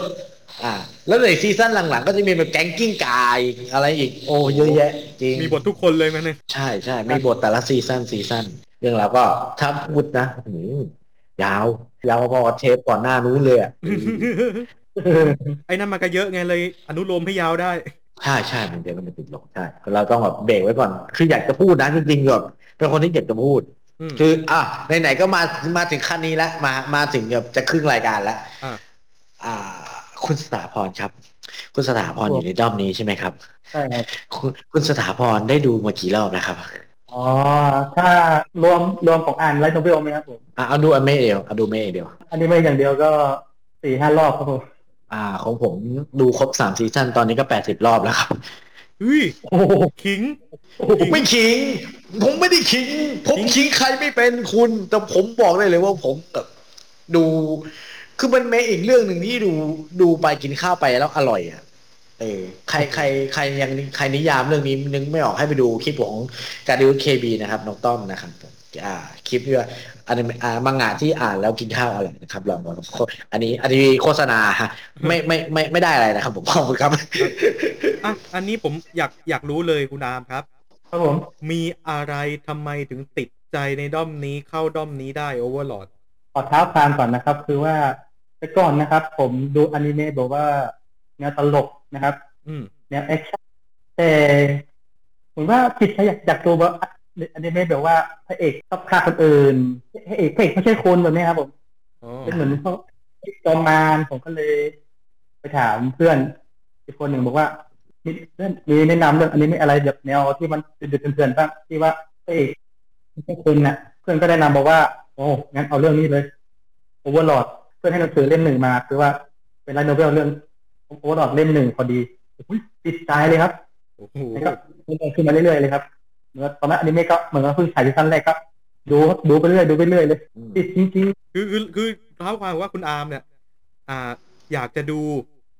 อ่า แล้วในซีซั่นหลังๆ ก็จะมีแบบแก๊งกิ้งก่าอะไรอีก โอ้เยอะแยะ จริง มีบททุกคนเลยมันเนี่ยใช่ใช่มีบทแต่ละซีซั่นซีซั่นเรื่องราวก็ถ้าพูดนะหือยาวยาวพอๆเทปก่อนหน้านู้นเลยอะไอ้นั่นมันก็เยอะไงเลย อนุโลมให้ยาวได้ใช่ใช่มันเดี๋ยวก็มันติดลงใช่เราต้องแบบเบรกไว้ก่อน คืออยากจะพูดนะจริงๆแบบเป็นคนที่อยากจะพูดอืมคืออะไหนๆก็มามาถึงขั้นนี้แล้วมามาถึงแบบจะครึ่งรายการแล้วอ่าอ่า คุณสถาพรครับ คุณสถาพรอยู่ในด้อมนี้ใช่ไหมครับใช่ครับคุณคุณสถาพรได้ดูมากี่รอบนะครับอ๋อถ้ารวมรวมของอ่านไลท์โนเวลไหมครับผมอะเอาดูอเมะเดียวเอาดูเมะเดียวอันนี้ไม่อย่างเดียวก็สี่ห้ารอบครับผมอ่า ของผมดูครบสามซีซั่นตอนนี้ก็แปดสิบรอบแล้วครับเฮ้ยโอ้โหขิงผมไม่ขิง ผมไม่ได้ขิง ผมขิงใครไม่เป็นคุณ แต่ผมบอกได้เลยว่าผมแบบดู คือมันเมะอีกเรื่องหนึ่งที่ดูดูไปกินข้าวไปแล้วอร่อยอะเออใครใครใครยังใครนิยามเรื่องนี้นึกไม่ออกให้ไปดูคลิปของการดิวเคบีนะครับน้องต้อมนะครับผมอ่าคลิปที่ว่าอันนี้อ่ามังงะที่อ่านแล้วกินข้าวอร่อยนะครับลองดูอันนี้อันนี้โฆษณาฮะไม่ไม่ไม่ไม่ได้อะไรนะครับผมขอบคุณครับอะอันนี้ผมอยากอยากรู้เลยคุณอาร์มครับครับผมมีอะไรทำไมถึงติดใจในด้อมนี้เข้าด้อมนี้ได้ Overlordขอเท้าความก่อนนะครับ คือว่า แต่ก่อนนะครับ ผมดูอนิเมะบอกว่าแนวตลกนะครับอืมแนวแอคชั่นแต่ผมว่าจิตใจอยากอยากดูว่าอนิเมะแบบว่าพระเอกชอบฆ่าคนอื่นพระเอกพระเอกไม่ใช่คนแบบนี้ครับผมอ๋อเป็นเหมือนพวกจอมมารผมก็เลยไปถามเพื่อนอีกคนหนึ่งบอกว่ามีเพื่อนมีแนะนำเรื่องอันนี้ไม่อะไรแบบแนวที่มันเดือดๆเถื่อนๆบ้างที่ว่าพระเอกไม่ใช่คนน่ะ เพื่อนก็แนะนำบอกว่า โอ้งั้นเอาเรื่องนี้เลยโอเวอร์ลอดเพื่อนให้หนังสือเล่มหนึ่งมา คือว่าเป็น light novel เรื่อง Overlord เล่มหนึ่งพอดีอุ๊ยติดใจเลยครับโอ้โหแล้วก็ขึ้นมาเรื่อยๆเลยครับเหมือนตอนนั้นอนิเมะก็เหมือนกับเพิ่งฉายซีซั่นแรกก็ดูครับดูไปเรื่อยดูไปเรื่อยเลยติดจริงๆคือคือคือเท้าความว่าคุณอาร์มเนี่ย อ่า อยากจะดู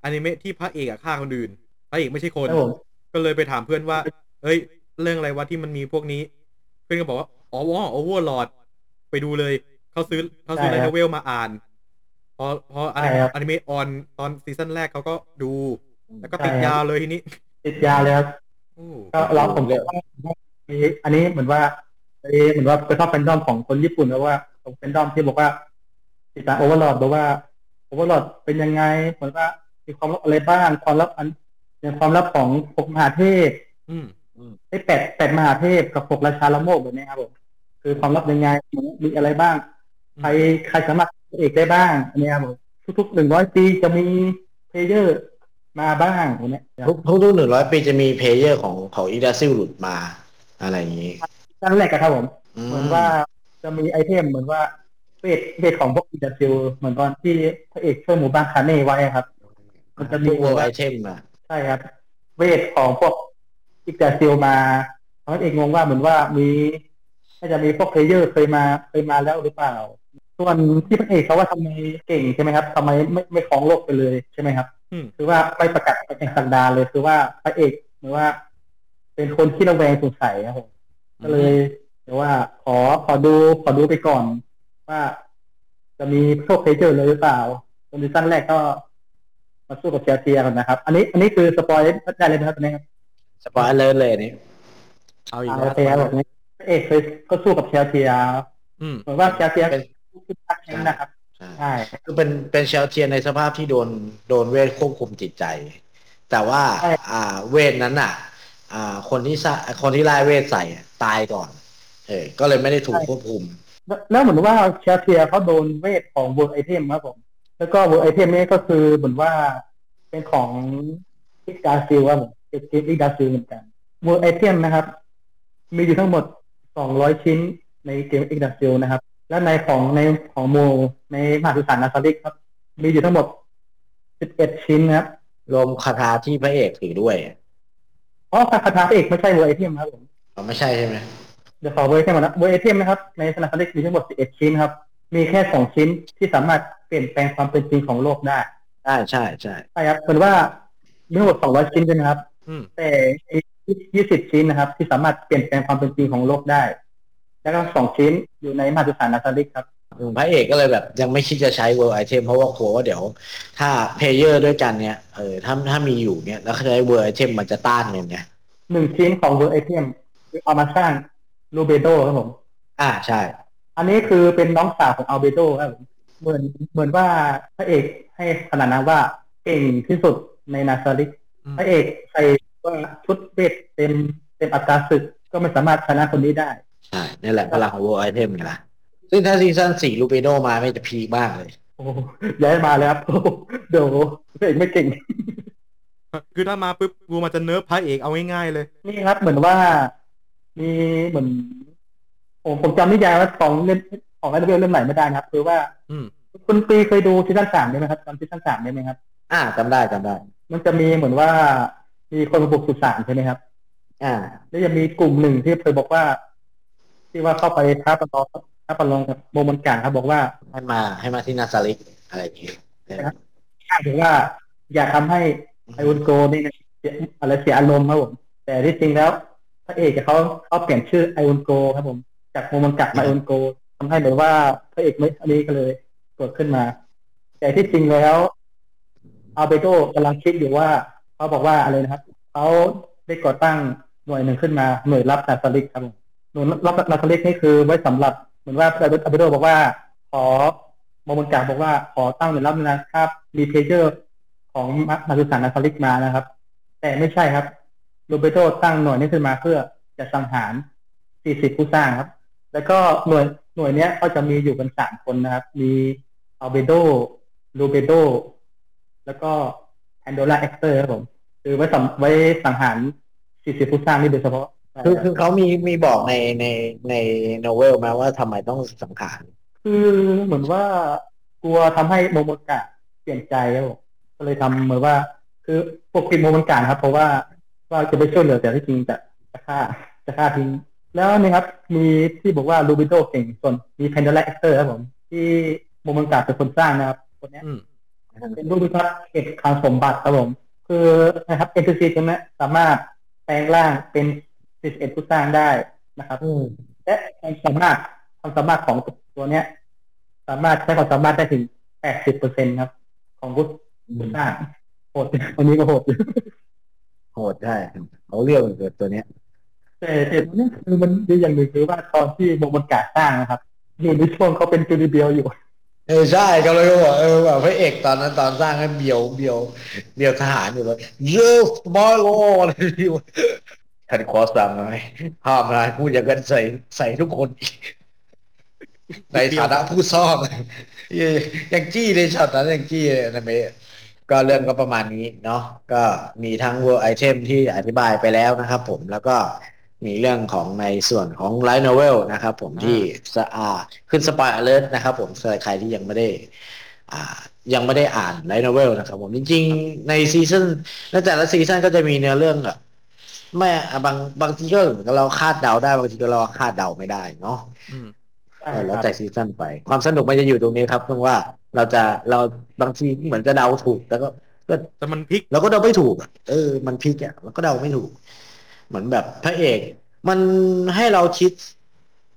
อนิเมะที่พระเอกอะฆ่าคนอื่นพระเอกไม่ใช่คนครับผมก็เลยไปถามเพื่อนว่าเอ้ย เรื่องอะไรวะที่มันมีพวกนี้ เพื่อนก็บอกว่า อ๋อ Overlordไปดูเลย เขาซื้อเขาซื้อใช่ไลครับท์โนเวลมาอ่าน พอพออใช่ครับอนิเมะ on ตอนซีซั่นแรกเขาก็ดู แล้วก็ใช่ติดครับยาวเลยทีนี้ ติดยาวเลยครับโอ้ก็เราผมก็อันนี้เหมือนว่าเอ้เหมือนว่าไปเข้าแฟนดอมของคนญี่ปุ่นแล้วว่าของแฟนดอมที่บอกว่าติดตาม Overlord บอกว่า Overlord เป็นยังไงเหมือนว่ามีความลับอะไรบ้างความลับอันอย่างความลับของหกมหาเทพ อืมไอ้แปดแปดมหาเทพกับหกราชาละโมบแบบนี้ครับผมคือความลับยังไงมีอะไรบ้าง ใครใครสามารถ เป็นเอกได้บ้างอันนี้ครับผมทุกๆหนึ่งร้อยปีจะมี player มาบ้างอย่างเนี้ยทุกทุกหนึ่งร้อยปีจะมี player ของของ Yggdrasil หลุดมาอะไรอย่างนี้นั่นแหละครับผมอืเหมือนว่าจะมี item เหมือนว่าเวทเวทของพวก Yggdrasil เหมือนตอนที่พระเอกช่วยหมู่บ้านคาร์เน่ไว้ครับ มันจะมีพวก item มาใช่ครับเวทของพวก Yggdrasil มาพระเอกงงว่าเหมือนว่ามีน่าจะมีพวก player เคยมาเคยมาแล้วหรือเปล่า ส่วนที่พระเอกเขาว่าทำไมเก่งใช่ไหมครับทำไมไม่ไม่ครองโลกไปเลยใช่ไหมครับอืมคือว่าไปประกาศเป็นสันดานเลยคือว่าพระเอกหรือว่า เป็นคนที่ระแวงสงสัยครับผมก็เลยเดี๋ยวว่าขอขอดูขอดูไปก่อน ว่าจะมีพวกเพเจอร์เลยหรือเปล่าตอนซีซั่นแรกก็มาสู้กับเชลซีกันนะครับ อันนี้ อันนี้คือสปอยได้เลยนะครับตอนนี้ครับสปอยเลอร์เลยนี่เอาอีกอ่าแล้โอวเคครับแบบนี้พระเอกเคยก็สู้กับเชลซีอืมเหมือนว่าเชลซีเป็น ขึ้นพักแชมป์นะครับใช่ใช่คือเป็นเป็นเชลเทียนในสภาพที่โดนโดนเวทควบคุมจิตใจ แต่ว่าอ่าเวทนั้นอะ อ่า คนที่สร้างคนที่ไล่เวทใส่อะตายก่อน เออก็เลยไม่ได้ถูกควบคุม แล้วแล้วเหมือนว่าแชลเทียร์เขาโดนเวทของ world item ครับผมแล้วก็ world item นี้ก็คือเหมือนว่าเป็นของ Yggdrasil ครับผมเป็นเกม Yggdrasil เหมือนกัน world item นะครับ มีอยู่ทั้งหมด200ชิ้นในเกม Yggdrasil นะครับ และในของในของโมในมหาสุสานนาซาลิกครับ มีอยู่ทั้งหมด11ชิ้นนะครับ รวมคทาที่พระเอกถือด้วยอ๋อคทาเอกไม่ใช่ world item ครับผมอ๋อไม่ใช่ใช่ไหมเดี๋ยวขอ world item ก่อนนะ world item นะครับ ในสุสานนาซาลิกมีทั้งหมด11ชิ้นครับ มีแค่2ชิ้นที่สามารถเปลี่ยนแปลงความเป็นจริงของโลกได้ใช่ใช่ใช่ใช่ครับเหมือนว่ามีทั้งหมด200ชิ้นใช่ไหมครับอืมแต่ยี่สิบชิ้นนะครับ ที่สามารถเปลี่ยนแปลงความเป็นจริงของโลกได้ แล้วก็สองชิ้นอยู่ในมหาสุสานนาซาลิกครับอืมพระเอกก็เลยแบบยังไม่คิดจะใช้ world item เพราะว่ากลัวว่าเดี๋ยว ถ้า player ด้วยกันเนี่ยเออถ้าถ้ามีอยู่เนี่ยแล้วเขาใช้ world item มันจะต้านกันไงหนึ่งชิ้นของ world ไอเทมเอามาสร้างรูเบโดครับผมอ่าใช่ อันนี้คือเป็นน้องสาวของอัลเบโดครับผมเหมือนเหมือนว่าพระเอกให้ขนาดนั้นว่าเก่งที่สุดในนาซาลิกอืมพระเอกใส่ว่าชุดเวทเต็มเต็มอัตราศึกก็ไม่สามารถชนะคนนี้ได้ ใช่นี่แหละพลังของ world item ไงล่ะซึ่งถ้าซีซั่นสี่รูเบโดมาไม่จะพีคมากเลย โอ้โหย้ายมาแล้วครับโอ้โหเดี๋ยวพระเอกไม่เก่ง คือถ้ามาปุ๊บกูมันจะ nerf พระเอกเอาง่ายๆเลย นี่ครับ เหมือนว่า มีเหมือนผมผมจำนิยายว่าของเล่มของไอ้เรื่องเล่มไหนไม่ได้นะครับ คือว่าอืมคุณปีเคยดูซีซั่นสามได้ไหมครับจำซีซั่นสามได้ไหมครับ อ่าจำได้จำได้ มันจะมีเหมือนว่ามีคนมาบุกสุสานใช่ไหมครับ อ่า แล้วยังมีกลุ่มหนึ่งที่เคยบอกว่า ที่ว่าเข้าไปท้าประลองท้าประลองกับโมมันการครับบอกว่าให้มาให้มาที่นาซาลิกอะไรอย่างงี้ครับอ้างถึงว่า อย่าทำให้ไออุนโกนี่เสียอะไรเสียอารมณ์ครับผมแต่ที่จริงแล้วพระเอกเขาเขาเปลี่ยนชื่อไออุนโกครับผม จากโมมันกัดมาไออุนโกทำให้แบบว่าพระเอกไม่อันนี้ก็เลยเกิดขึ้นมา แต่ที่จริงแล้วอาเบโตกำลังคิดอยู่ว่าเขาบอกว่าอะไรนะครับเขาได้ก่อตั้งหน่วยหนึ่งขึ้นมาหน่วยรับนาซาลิกครับผมห น่วยรับนาซาลิกนี่คือไว้สำหรับเหมือนว่าอาเบโตบอกว่า ขอโมมันกัดบอกว่าขอตั้งหน่วยรับนะครับมีเพเจอร์ของมาตุสานนาซาลิกมานะครับ แต่ไม่ใช่ครับโรเบโตตั้งหน่วยนี้ขึ้นมาเพื่อจะสังหาร 40 ผู้สร้างครับ แล้วก็หน่วยหน่วยนี้ก็จะมีอยู่กันสามคนนะครับ มีอัลเบโดรูเบโดแล้วก็แพนโดร่าแอคเตอร์ครับผม คือไว้สำไว้สังหาร 40 ผู้สร้างนี่โดยเฉพาะ คือคือเขามีมีบอกในในใน novel มาว่าทำไมต้องสังหารคือเหมือนว่ากลัวทำให้โมโมกะเปลี่ยนใจครับผมก็เลยทำเหมือนว่า คือปกปิดโมโมกะครับ เพราะว่าว่าจะไปช่วยเหลือแต่ที่จริงจะจะฆ่าจะฆ่าทิ้งแล้วนี่ครับ มีที่บอกว่ารูเบโดเก่งส่วนมีแพนเดล a เอ็กเตอร์ครับผม ที่โมโมกะเป็นคนสร้างนะครับ คนเนี้ยอืมเป็นผู้พิทักษ์เก็บคลังสมบัติครับผม คือนะครับ NPC ตัวนี้สามารถแปลงร่างเป็น 41ผู้สร้างได้นะครับอืมและความสามารถความสามารถของตัวเนี้ย สามารถใช้ความสามารถได้ถึงแปดสิบเปอร์เซ็นต์ครับ ของผู้ผู้สร้างโหดวันนี้ก็โหดอยู่โหดใช่เขาเรื่องมันเกิดตัวเนี้ย แต่แต่เนี่ยคือมันดีอย่างหนึ่งคือว่าตอนที่โมมันกาสร้างนะครับอยู่ในช่วงเขาเป็นจูนิเบียลอยู่เออใช่ก็เลยบอกเออแบบพระเอกตอนนั้นตอนสร้างให้เบียวเบียวเบียวทหารอยู่เลยเยอะบอยโลอะไรที่ว่า ท่านขอสั่งไหมห้ามนายพูดอย่างนั้นใส่ใส่ทุกคนในฐานะผู้ซ่อมยังจี้เลยช็อตนั้นยังจี้เลยนะเมะก็เรื่องก็ประมาณนี้เนาะก็มีทั้ง world item ที่อธิบายไปแล้วนะครับผมแล้วก็มีเรื่องของในส่วนของ light novel นะครับผมที่สะอาขึ้น spoiler alert นะครับผมสำหรับใครที่ยังไม่ได้อ่ายังไม่ได้อ่าน light novel นะครับผมจริงๆในซีซั่นในแต่ละซีซั่นก็จะมีเนื้อเรื่องแบบ ไม่อะบางบางทีก็เหมือนกับเราคาดเดาได้บางทีก็เราคาดเดาไม่ได้เนาะอืมใช่เออคแล้วรับแต่ซีซั่นไป ความสนุกมันจะอยู่ตรงนี้ครับเพราะว่าเราจะเราบางทีเหมือนจะเดาถูกแล้วก็ก็แต่มันพลิกเราก็เดาไม่ถูกอะเออ มันพลิกอะเราก็เดาไม่ถูก เหมือนแบบพระเอก มันให้เราคิด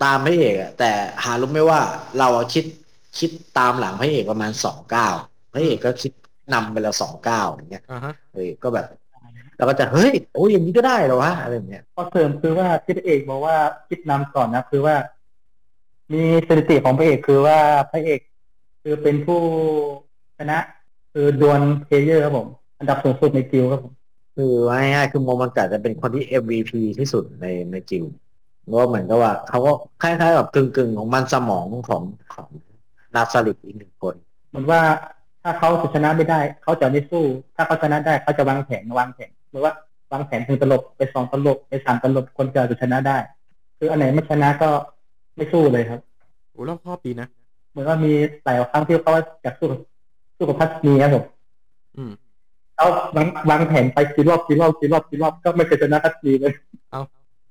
ตามพระเอกอะแต่หารู้ไหมว่าเราอะคิดคิดตามหลังพระเอกประมาณสองเก้าพระเอกก็คิดนำไปแล้วสองเก้าอย่างเงี้ย อ่าฮะ เออก็แบบ เราก็จะเฮ้ยโอ้ยอย่างนี้ก็ได้เหรอวะอะไรอย่างเงี้ยข้อเสริมคือว่าที่พระเอกบอกว่าคิดนำก่อนนะคือว่า มีสถิติของพระเอกคือว่าพระเอก คือเป็นผู้ชนะ คือดวล player ครับผม อันดับสูงสุดในกิลด์ครับผมคือว่าง่ายๆคือโมมอนกะจะเป็นคนที่ MVP ที่สุดในในจิวเพราะว่าเหมือนกับว่าเขาก็คล้ายๆแบบกึ่งๆ ของมันสมองของของนาซาริกอีกหนึ่งคนเหมือนว่าถ้าเขาจะชนะไม่ได้ เขาจะไม่สู้ ถ้าเขาชนะได้เขาจะวางแผนวางแผน หรือว่าวางแผนถึงตลบไปสองตลบไปสามตลบคนจะจะชนะได้ คืออันไหนไม่ชนะก็ไม่สู้เลยครับโอ้รอบคอบดีนะเหมือนว่ามีหลายครั้งที่เขาอยากสู้กับสู้กับทัชมีครับผมอืมเขาวางวางแผนไปกี่รอบกี่รอบกี่รอบกี่รอบก็ไม่เคยชนะทัชมีเลยเอา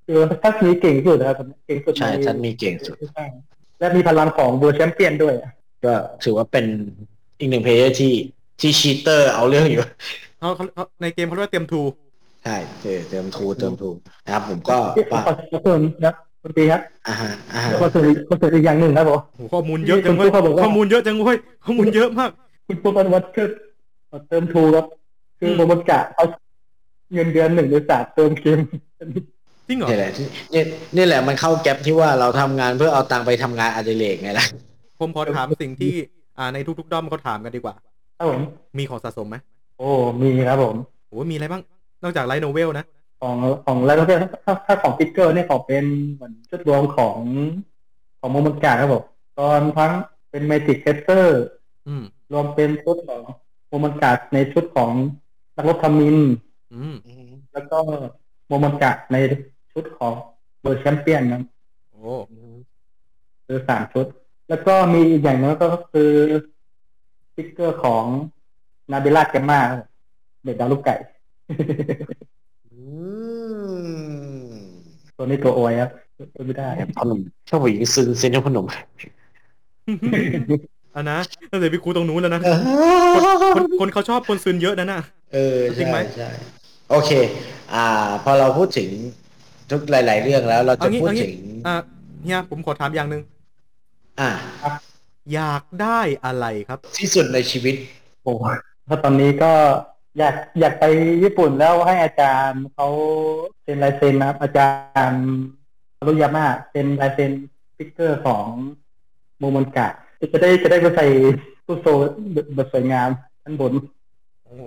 คือทัชมีเก่งที่สุดนะครับเก่งสุดใช่ทัชมีเก่งสุดใช่และมีพลังของ World Champion ด้วยก็ถือว่าเป็นอีกหนึ่ง player ที่ที่ cheater เอาเรื่องอยู่ เขาเขาเขาในเกมเขาเรียกว่าเตรียมทูใช่เติมเติมทูเติมทูนะครับ ผมก็ที่ขว่าอขอเสริมนะคุณปีครับอ่าฮะอ่าฮะขอเสริมขอเสริมอีกอย่างหนึ่งครับผมโหข้อมูลเยอะจังเว้ยคุณเขาบอกว่าข้อมูลเยอะจังเว้ยข้อมูลเยอะมาก คุณปูปันวัดคือเติมทูครับ คือมโมมันกะเขาเงินเดือนหนึ่งหรือสามเติมเกมจริงเหรอนี่แหละที่นี่นี่แหละมันเข้าแก๊ปที่ว่าเราทำงานเพื่อเอาตังค์ไปทำงานอดิเรกไงล่ะผมขอถามสิ่งที่ อ่าในทุกๆด้อมเขาถามกันดีกว่าครับผมมีของสะสมไหม โอ้ มีครับผมโหมีอะไรบ้าง นอกจาก light novel นะ ของของแล้วก็ถ้าถ้าของ figure เนี่ยของเป็นเหมือนชุดรวมของของโมมอนกะครับผมตอนทั้งเป็น magic caster อืมรวมเป็นชุดของโมมอนกะในชุดของนักรบทมิฬอืมแล้วก็โมมอนกะในชุดของ World Champion นะโอ้คือสามชุด แล้วก็มีอีกอย่างหนึงก็คือสติ๊กเกอร์ของ นาเบล่าแกมมาเด็กดาวลูกไก่อืมตัวนี้ตัวโอยครับตัวไม่ได้พนมชอบผู้หญิงซึนเซนพนมอันนะตั้งแต่พี่ครูตรงนู้นแล้วนะเอคนอคนเขาชอบคนซึนเยอะนะน่ะเออจริงใช่ไหมใช่โอเค อ่า พอเราพูดถึงทุกหลาย ๆ เรื่องแล้วเราเอาจะงี้พูดเอางี้ถึงอ่าเฮียผมขอถามอย่างหนึ่งอ่าอยากได้อะไรครับ ที่สุดในชีวิตโอ้ เพราะตอนนี้ก็อยากอยากไปญี่ปุ่นแล้วให้อาจารย์เขาเซ็นลายเซ็นนะครับ อาจารย์มารุยามะเซ็นลายเซ็นสติ๊กเกอร์ของโมมอนกะจะได้จะได้ไปใส่ตู้โชว์แบบสวยงามชั้นบนโอ้โห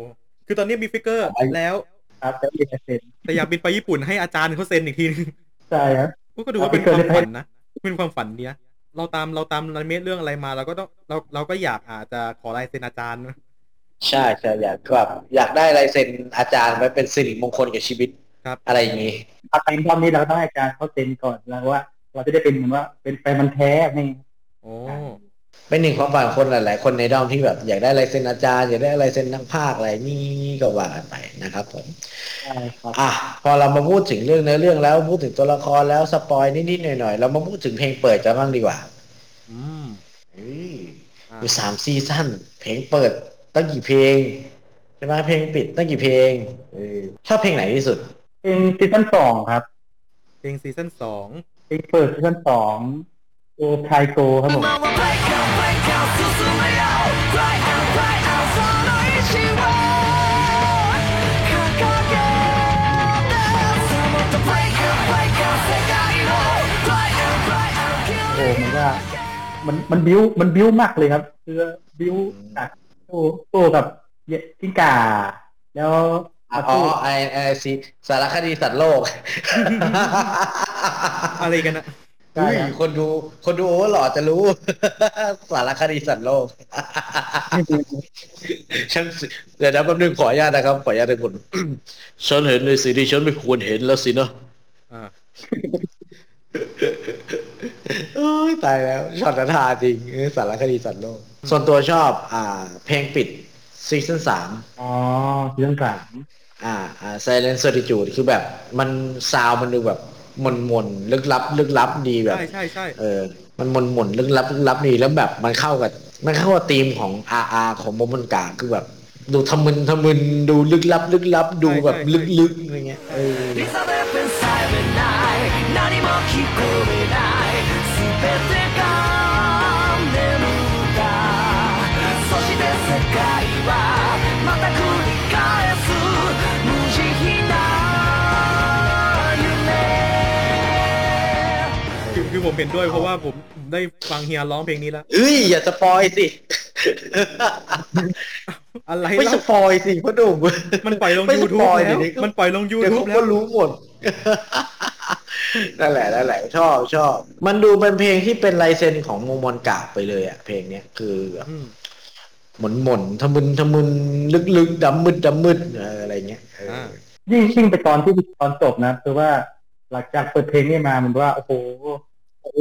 คือตอนนี้มี figure ไอ้แล้วครับแล้วมีลายเซ็นแต่อยากบินไปญี่ปุ่นให้อาจารย์เขาเซ็นอีกทีนึงใช่ครับก็ดูว่าเอาเป็นความ figure ฝันนะเป็นความฝันเนี้ยเราตามเราตามอนิเมะเรื่องอะไรมาเราก็ต้องเราเราก็อยากอาจจะขอลายเซ็นอาจารย์นะ ใช่ใช่อยากแบบอยากได้ลายเซ็นอาจารย์ไว้เป็นสิริมงคลกับชีวิตครับอะไรอย่างนี้ถ้าไปรอบนี้เราก็ต้องให้อาจารย์เขาเซ็นก่อนแล้วว่า เราจะได้เป็นเหมือนว่าเป็นแฟนพันธุ์แท้นี่โอ้เป็นหนึ่งความฝันของคนหลายๆคนในด้อมที่แบบอยากได้ลายเซ็นอาจารย์อยากได้ลายเซ็นนักพากย์อะไรนี่ก็ว่ากันไปนะครับผมใช่ครับอะพอเรามาพูดถึงเรื่องเนื้อเรื่องแล้วพูดถึงตัวละครแล้ว spoil นิดๆหน่อยๆเรามาพูดถึงเพลงเปิดกันบ้างดีกว่า อืมเฮ้ยอะอยู่สามซีซั่นเพลงเปิด ตั้งกี่เพลงใช่ไหมเพลงปิดตั้งกี่เพลงเออชอบเพลงไหนที่สุดเป็นซีซั่นสองครับ เพลงซีซั่นสองเป็นเปิดซีซั่นสองโอไทโกครับผม Break up, break โอ้มันว่ามันมันบิ้วมันบิ้วมากเลยครับ คือบิ้วจาก ตู้ตู้กับเยกิ้งก่า แล้วอ๋มาอตู้ไอไอซีสารคดีสัตว์โลก อะไรกันอะใช่อุ้ยครับคนดู คนดูโอเวอร์หลอดจะรู้ สารคดีสัตว์โลกฉันสิเดี๋ยวนะแป๊บนึงขออนุญาตนะครับ ขออนุญาตทุกคนฉันเห็นในสิ่งที่ฉันไม่ควรเห็นแล้วสินะ อ่าโอ้ยตายแล้วช็อตนันทาจริงเออสารคดีสัตว์โลก ส่วนตัวชอบ อ่า เพลงปิดซีซั่นสามอ๋อซีซั่นสามอ่าอ่า Silent Solitude คือแบบ มันซาวมันดูแบบหม่นหม่นๆลึกลับ ลึกลับดีแบบ ใช่ใช่ใช่เออ มันหม่นหม่นๆลึกลับลึกลับดีแล้วแบบมันเข้ากับ มันเข้ากับธีมของอาอาของโมมอนกะคือแบบ ดูทะมึนทะมึนดูลึกลับ ลึกลับ ดูแบบลึกๆอะไรเงี้ยเออ คือคือผมเห็นด้วยเพราะว่าผมได้ฟังเฮียร้องเพลงนี้แล้ว เอ้ยอย่าสปอยสิ อะไรไม่แล้สวปอยสิพ่อหนุ่มมันปล่อยลง ไม่ส YouTube ปอยแล้วเดี๋ยวนี้มันปล่อยลง เดี๋ยว YouTube เขาแล้ก็วรู้หมด นั่นแหละนั่นแหละชอบชอบ มันดูเป็นเพลงที่เป็นลายเซ็นของโมมอนกาไปเลยอะเพลงเนี้ยคือแบบอืมหมุนหมุนๆทะมึนทะมึนลึกๆดำมืดดำมืดเอออะไรเงี้ยเออออ่ายิ่งยิ่งไปตอนที่ตอนจบนะคือว่าหลังจากเปิดเพลงนี้มามันว่า โอ้โหโอ้โห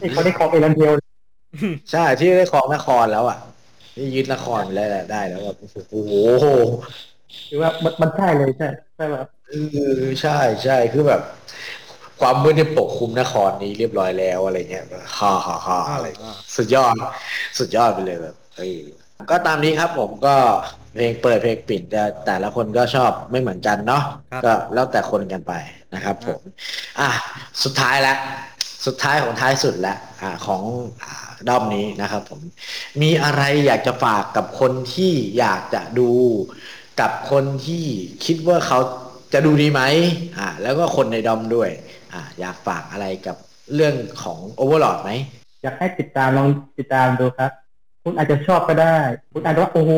นี่เขาได้ของเอรันเดียวใช่ที่ได้ของนครแล้วอะที่ยึดนครแล้วแหละได้แล้วแบบโอ้โหคือว่ามันมันใช่เลยใช่ใช่แบบ เออใช่ใช่คือแบบ ความมืดที่ปกคลุมนครนี้เรียบร้อยแล้วอะไรเงี้ยฮ่าฮ่าฮ่าอะไรอ่าสุดยอด สุดยอดไปเลยแบบเออก็ตามนี้ครับผมก็เพลงเปิดเพลงปิดแต่แต่ละคนก็ชอบไม่เหมือนกันเนาะครับก็แล้วแต่คนกันไปนะครับผม อะสุดท้ายแล้วสุดท้ายของท้ายสุดแล้วอ่าของอ่าด้อมนี้นะครับผม มีอะไรอยากจะฝากกับคนที่อยากจะดู กับคนที่คิดว่าเขา จะดูดีไหมอ่าแล้วก็คนในดอมด้วยอ่าอยากฝากอะไรกับเรื่องของ Overlord ไหม อยากให้ติดตามลองติดตามดูครับ คุณอาจจะชอบก็ได้ คุณอาจจะว่าโอ้โห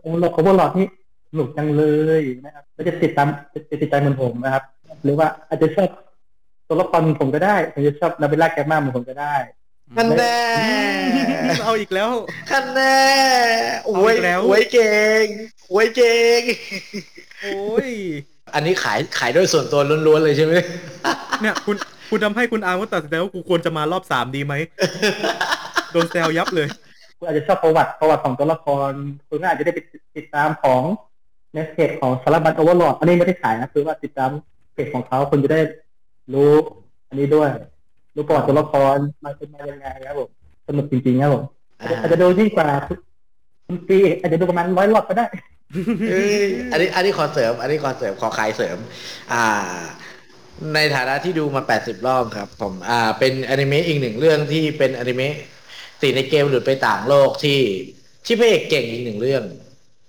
โอ้โหโอเวอร์ลอร์ดนี่สนุกจังเลยนะครับก็จะติดตามจะติดใจเหมือนผมนะครับ หรือว่าอาจจะชอบตัวละครเหมือนผมก็ได้อาจจะชอบนาเบรัลแกมมาเหมือนผมก็ได้นั่นแน่เอาอีกแล้วนั่นแน่โอ้ยเอาอีกแล้วโอ้ยเก่งโอ้ยเก่งโอ้ย อันนี้ขายขายด้วยส่วนตัวล้วนๆเลยใช่ไหมเนี่ยคุณคุณทำให้คุณอาร์มก็ตัดสินใจว่ากูควรจะมารอบสามดีไหมโดนแซวยับเลยคุณอาจจะชอบประวัติประวัติของตัวละครคุณก็อาจจะได้ไปติดตามของในเพจของสารบัญโอเวอร์ลอดอันนี้ไม่ได้ขายนะคือว่าติดตามเพจของเขาคุณจะได้รู้อันนี้ด้วย รู้ประวัติตัวละครมันเป็นมายังไงครับผมสนุกจริงๆครับผมอาจจะอาจจะดูยิ่งกว่าคุณปีอาจจะดูประมาณร้อยรอบก็ได้เอ้ยอันนี้อันนี้ขอเสริม อันนี้ขอเสริมขอขายเสริม อ่า ในฐานะที่ดูมา 80 รอบครับ ผม อ่า เป็นอนิเมะอีกหนึ่งเรื่องที่เป็นอนิเมะติดในเกมหรือไปต่างโลกที่ที่พระเอกเก่งอีกหนึ่งเรื่อง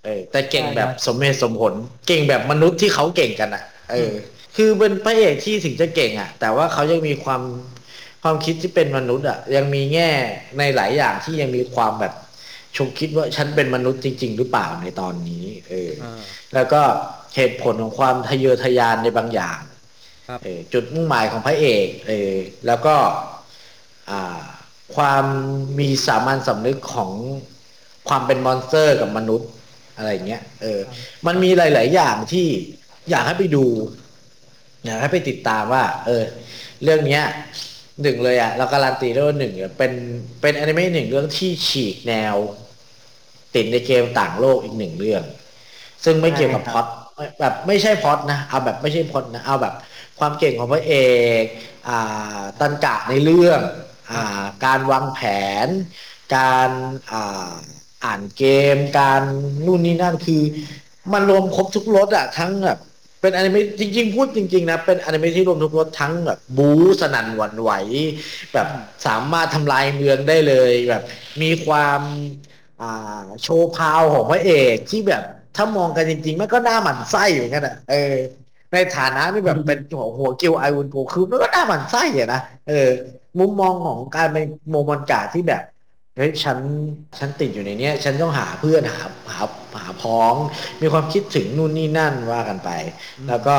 เออ แต่เก่งแบบสมเหตุสมผล เก่งแบบมนุษย์ที่เขาเก่งกันอะ เออ คือเป็นพระเอกที่ถึงจะเก่งอะ แต่ว่าเขายังมีความความคิดที่เป็นมนุษย์อะ ยังมีแง่ในหลายอย่างที่ยังมีความแบบ ชงคิดว่าฉันเป็นมนุษย์จริง ๆ หรือเปล่าในตอนนี้ เอออ่าแล้วก็เหตุผลของความทะเยอทะยานในบางอย่างครับเออจุดมุ่งหมายของพระเอกเออแล้วก็อ่าความมีสามัญสำนึกของความเป็น monster กับมนุษย์อะไรเงี้ย เออ มันมีหลาย ๆ อย่างที่อยากให้ไปดู อยากให้ไปติดตามว่า เออ เรื่องเนี้ย หนึ่งเลยอะเราการันตีได้ว่าหนึ่งเนี่ยเป็นเป็นอนิเมะหนึ่งเรื่องที่ฉีกแนว ติดในเกมต่างโลกอีกหนึ่งเรื่อง ซึ่งไม่เกี่ยวกับพล็อตแบบไม่ใช่พล็อตนะเอาแบบไม่ใช่พล็อตนะเอาแบบความเก่งของพระเอกอ่าตันกะในเรื่องอ่าการวางแผน การอ่าอ่านเกม การนู่นนี่นั่นคือ มันรวมครบทุกรสอะทั้งแบบ เป็นอนิเมะจริง ๆ พูดจริง ๆ นะ เป็นอนิเมะที่รวมทุกรสทั้งแบบบู๊สนั่นหวั่นไหว แบบสามารถทำลายเมืองได้เลยแบบ มีความอ่าโชว์พาวของพระเอกที่แบบถ้ามองกันจริง ๆ มันก็หน้าหมันไส้เหมือนกันอะเออ ในฐานะที่แบบเป็นหัวหัวกิวไอวุนโกคือมันก็หน้าหมันไส้อะนะเออ มุมมองของการเป็นโมมอนกาที่แบบ เฮ้ยฉันฉันติดอยู่ในเนี้ย ฉันต้องหาเพื่อนหาหาหาพ้อง มีความคิดถึงนู่นนี่นั่นว่ากันไป แล้วก็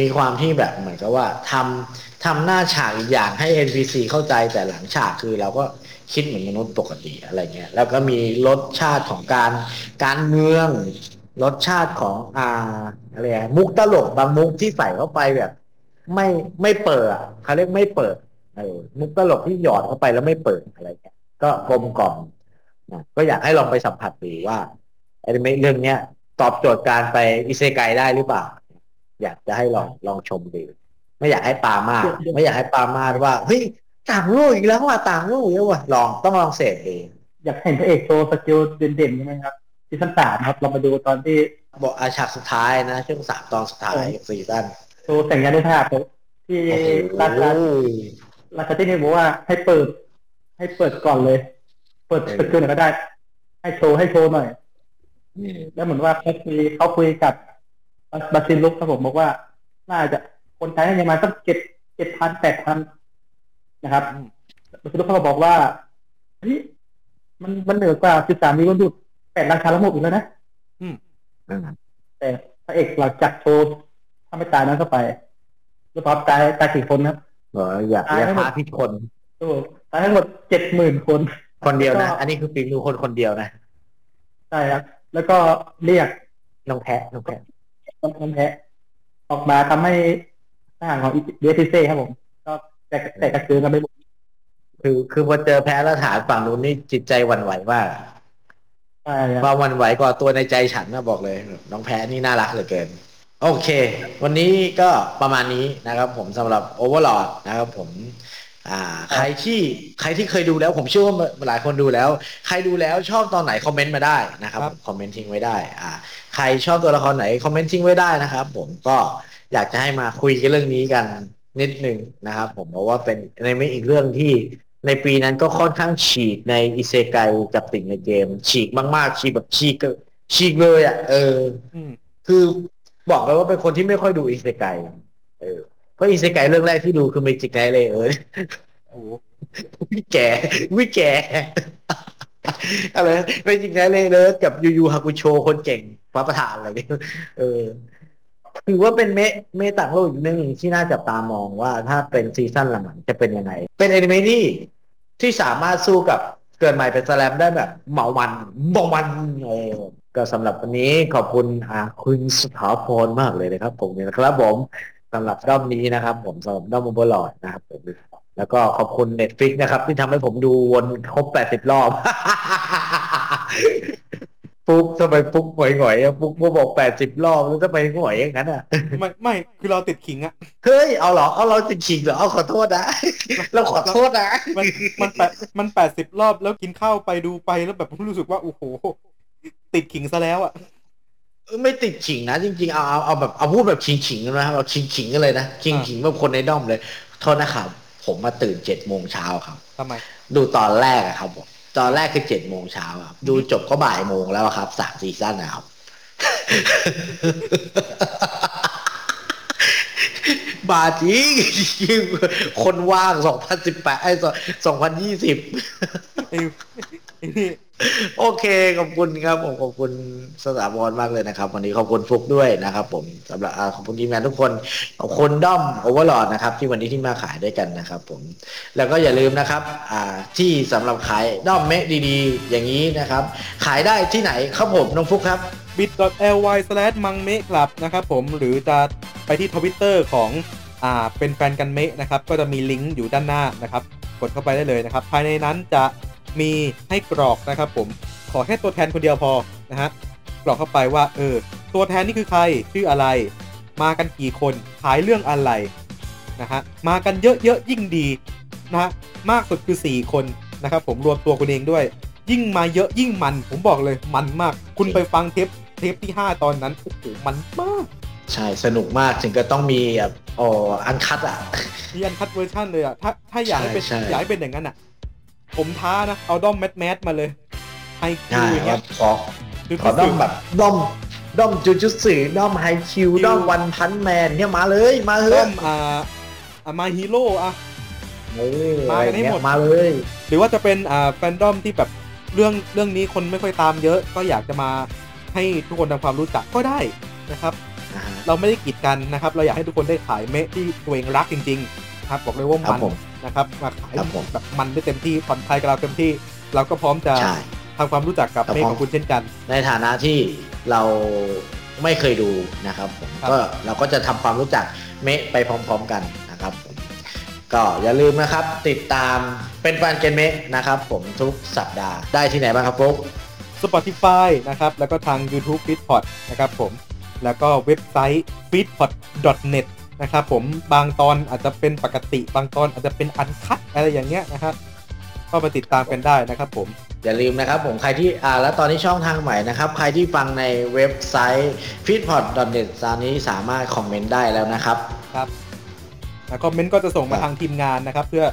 มีความที่แบบเหมือนกับว่าทำทำหน้าฉากอีกอย่างให้ NPC เข้าใจแต่หลังฉากคือเราก็คิดเหมือนมนุษย์ปกติอะไรเงี้ย แล้วก็มีรสชาติของการการเมืองรสชาติของอ่าอะไรอะมุกตลกบางมุกที่ใส่เข้าไปแบบ ไม่ไม่เปิดอะเขาเรียกไม่เปิดเออมุกตลกที่หยอดเข้าไปแล้วไม่เปิดอะไรเงี้ย ก็กลมกล่อมนะก็อยากให้ลองไปสัมผัสดูว่าอนิเมะเรื่องเนี้ยตอบโจทย์การไปอิเซไกได้หรือเปล่า อยากจะให้ลองลองชมดูไม่อยากให้ปรามาสไม่อยากให้ปรามาสว่าเฮ้ยต่างโลกอีกแล้วว่ะต่างโลกอีกแล้วว่ะลองต้องลองเสพเองอยากเห็นพระเอกโชว์ skill เด่นๆใช่ไหมครับซีซั่นสามครับเรามาดูตอนที่บอกอาฉากสุดท้ายนะช่วงสามตอนสุดท้ายซีซั่นโชว์แต่งงานด้วยภาพครับที่ราชาราชาที่นี่บอกว่าให้เปิด ให้เปิดก่อนเลย เปิดสกิลหน่อยก็ได้ ให้โชว์ให้โชว์หน่อยแล้วเหมือนว่าเขาคุยเขาคุยกับบาซิลุกครับผมบอกว่า น่าจะคนใช้ให้ประมาณสักเจ็ดเจ็ดพันแปดพันนะครับบาซิลุกเขาก็บอกว่าเฮ้ยมันมันเหนือกว่าสิบสามมีคนดูดแปดราคาละหมดอีกแล้วนะแต่พระเอกหลังจากโชว์ถ้าไม่ตายนั้นเข้าไปแล้วพอตายตายกี่คนครับบอกว่าอยากอยากพาพิษคนโอ้โห ตายทั้งหมดเจ็ดหมื่นคน คนเดียวนะแล้วก็อันนี้คือฝีมือคนคนเดียวนะ ใช่ครับ แล้วก็เรียกน้องแพะน้องแพะน้ำแพ้ออกมาทำให้ทหารของเดซิเซ่ครับผม ก็แต่แต่กระเจือกันไปหมดคือคือพอเจอแพ้แล้วฐานฝั่งนู้นนี่จิตใจหวั่นไหวมากใช่ครับว่าหวั่นไหวกว่าตัวในใจฉันนะบอกเลย น้องแพ้นี่น่ารักเหลือเกิน โอเค วันนี้ก็ประมาณนี้นะครับผมสำหรับ Overlord นะครับผม อ่า ใครที่ใครที่เคยดูแล้ว ผมเชื่อว่าหลายคนดูแล้ว ใครดูแล้วชอบตอนไหนคอมเมนต์มาได้นะครับครับ คอมเมนต์ทิ้งไว้ได้ อ่า ใครชอบตัวละครไหนคอมเมนต์ทิ้งไว้ได้นะครับ ผมก็อยากจะให้มาคุยกันเรื่องนี้กันนิดหนึ่งนะครับ ผมเพราะว่าเป็นในไม่อีกเรื่องที่ในปีนั้นก็ค่อนข้างฉีกในอิเซไกกับติ่งในเกม ฉีกมากๆ ฉีกแบบฉีกก็ฉีกเลยอะเออ อืม คือบอกเลยว่าเป็นคนที่ไม่ค่อยดูอิเซไกเออ เพราะอิเซไกเรื่องแรกที่ดูคือเมจิกไนเลยเออโอ้โหวิแก่วิแก่อะไรเป็นจริงๆเลยเนิร์ดกับยูยูฮากุโชคนเก่งพระประธานอะไรนี่เออถือว่าเป็นเมะเมะต่างโลกอีกเรื่องหนึ่งที่น่าจับตามองว่าถ้าเป็น season หลังๆจะเป็นยังไง เป็นแอนิเมะที่ที่สามารถสู้กับเกิดใหม่เป็นสแลมได้แบบเหมามันเมามันเออก็สำหรับวันนี้ขอบคุณอ่าคุณสถาพรมากเลยนะครับผมนะครับผม สำหรับด้อมนี้นะครับ ผมสำหรับด้อมโมบลอดนะครับผมแล้วก็ขอบคุณ Netflix นะครับ ที่ทำให้ผมดูวนครบ80รอบปุ๊กทำไมปุ๊กหงอยหงอยๆอะปุ๊กมาบอก80รอบแล้วทำไมหงอยอย่างนั้นอะ ไม่ไม่คือเราติดขิงอะเฮ้ย เอาเหรอ เอาเราจริงๆเหรอ เอาขอโทษนะ เราขอโทษนะ มันมันแปดมันแปดสิบรอบแล้วกินข้าวไปดูไปแล้วแบบรู้สึกว่าโอ้โห ติดขิงซะแล้วอะ ไม่ติดขิงนะจริงๆเอาเอาเอาแบบเอาพูดแบบขิงๆกันนะครับเอาขิงๆกันเลยนะขิงๆแบบคนในด้อมเลย โทษนะครับ ผมมาตื่นเจ็ดโมงเช้าครับ ทำไม ดูตอนแรกอะครับผมตอนแรกคือเจ็ดโมงเช้าครับ ดูจบก็บ่ายโมงแล้วอะครับสามซีซั่นนะครับ บาจริงคนว่างสองพันสิบแปดไอ้สองพันยี่สิบ ไอ้ไอ้นี่ โอเคขอบคุณครับผมขอบคุณสถาบอลมากเลยนะครับ วันนี้ขอบคุณฟุกด้วยนะครับ ผมสำหรับขอบคุณทีมงานทุกคนขอบคุณด้อมโอเวอร์ลอดนะครับ ที่วันนี้ที่มาขายด้วยกันนะครับ ผมแล้วก็อย่าลืมนะครับ อ่าที่สำหรับขายด้อมเมะดีๆ อย่างนี้นะครับ ขายได้ที่ไหนครับผมน้องฟุกครับ bit.ly slash มังเมะครับนะครับผมหรือจะไปที่ทวิตเตอร์ของอ่าเป็นแฟนกันเมะนะครับก็จะมีลิงก์อยู่ด้านหน้านะครับ กดเข้าไปได้เลยนะครับ ภายในนั้นจะ มีให้กรอกนะครับผมขอแค่ตัวแทนคนเดียวพอนะฮะกรอกเข้าไปว่าเออตัวแทนนี่คือใครชื่ออะไร มากันกี่คนขายเรื่องอะไรนะฮะมากันเยอะๆยิ่งดีนะฮะมากสุดคือ 4 คนนะครับผมรวมตัวคุณเองด้วย ยิ่งมาเยอะยิ่งมัน ผมบอกเลยมันมาก คุณไปฟังเทปเทปที่ 5 ตอนนั้นโอ้โหมันมาก ใช่สนุกมากถึงก็ต้องมีแบบอ๋ออันคัดอะมีอันคัดเวอร์ชันเลยอะถ้าถ้าอยากให้เป็นใช่ใช่อยากให้เป็นอย่างนั้นอะ ผมท้านะ เอาด้อมแมทแมทมาเลยไฮคิใช่วอย่างเงี้ว่ายขอคือขอด้อมแบบด้อมด้อมจูจูสึด้อมไฮคิวคิวด้อมวันพันแมนเนี่ยมาเลยมาเถด้ออะมอ่าอ่ามาฮีโร่อะเออมากันให้หมดมาเลย หรือว่าจะเป็นอ่าแฟนดอมที่แบบเรื่องเรื่องนี้คนไม่ค่อยตามเยอะ ก็อยากจะมาให้ทุกคนทำความรู้จักก็ได้นะครับอ่าฮะเราไม่ได้กีดกันนะครับ เราอยากให้ทุกคนได้ขายเมะที่ตัวเองรักจริง ๆ ครับบอกเลยว่าครัมับนผมนะครับมาขายครับผมแบบมันได้เต็มที่ผ่อนคลายกับเราเต็มที่ เราก็พร้อมจะใช่ทำความรู้จักกับครับเมฆผมของคุณเช่นกัน ในฐานะที่เราไม่เคยดูนะครับผมครับก็เราก็จะทำความรู้จักเมะไปพร้อม ๆกันนะครับผมก็อย่าลืมนะครับติดตามเป็นแฟนเกมเมะนะครับ ผมทุกสัปดาห์ได้ที่ไหนบ้างครับฟุ๊ก Spotify นะครับ แล้วก็ทาง YouTube f e e d p o d นะครับผม แล้วก็เว็บไซต์ f e e d p o d net นะครับผมบางตอนอาจจะเป็นปกติ บางตอนอาจจะเป็นอันคัดอะไรอย่างเงี้ยนะครับก็มาติดตามกันได้นะครับผม อย่าลืมนะครับผมใครที่อ่าแล้วตอนนี้ช่องทางใหม่นะครับ ใครที่ฟังในเว็บไซต์ f e e d p o d n e t ตอนนี้สามารถคอมเมนต์ได้แล้วนะครับครับแล้วคอมเมนต์ก็จะส่งมาครับทางทีมงานนะครับ เพื่อ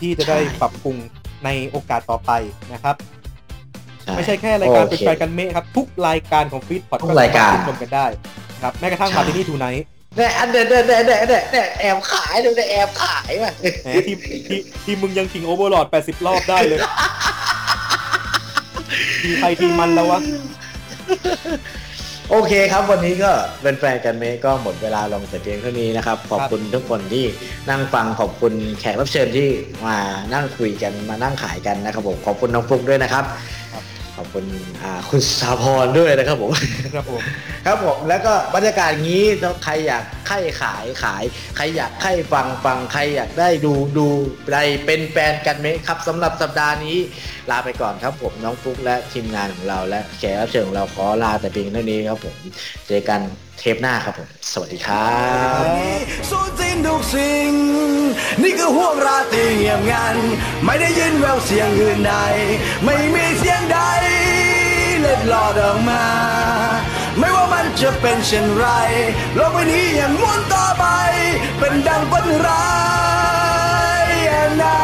ที่จะได้ใช่ปรับปรุงในโอกาสต่อไปนะครับใช่ไม่ใช่แค่รายการโอเป็นเคแฟนกันเมะครับ ทุกรายการของฟีดพอดทุกรายการชมกันได้นะครับแม้กระทั่งใช่มาที่นี่ทูไนท์ เนี่ยอันเด็ดเด็ดเด็ดเด็ดเด็ดเด็ดแอบขายดูเนี่ยแอบขายว่ะแหมทีมทีมทีมมึงยังชิงโอเวอร์ลอด80 รอบได้เลย ทีมใครทีมมันแล้ววะ โอเคครับวันนี้ก็เป็นแฟนกันเมก็หมดเวลาลงแต่เพียงเท่านี้นะครับ ขอบคุณทุกคนที่นั่งฟังขอบคุณแขกรับเชิญที่มานั่งคุยกันมานั่งขายกันนะครับผมขอบคุณน้องฟลุกด้วยนะครับข อบคุณอ่าคุณสาพรด้วยนะครับผมครับผมครับผมแล้วก็บรรยากาศอย่างนี้ถ้าใครอยากใครขายขาย ใครอยากใครฟังฟังใครอยากได้ดูดูใครเป็นแฟนกันไหมครับสำหรับสัปดาห์นี้ ลาไปก่อนครับผมน้องฟลุกและทีมงานของเราและแขกรับเชิญของเราขอลาแต่เพียงเท่านี้ครับผมเจอกัน เทปหน้าครับผม สวัสดีครับสูญสิ้นทุกสิ่ง นี่คือห่วงราตรีเงียบงัน ไม่ได้ยินแววเสียงอื่นใด ไม่มีเสียงใด เล็ดลอดออกมา ไม่ว่ามันจะเป็นเช่นไรโลกใบนี้ยังหมุนต่อไป เป็นดังฝันร้ายอันนั้น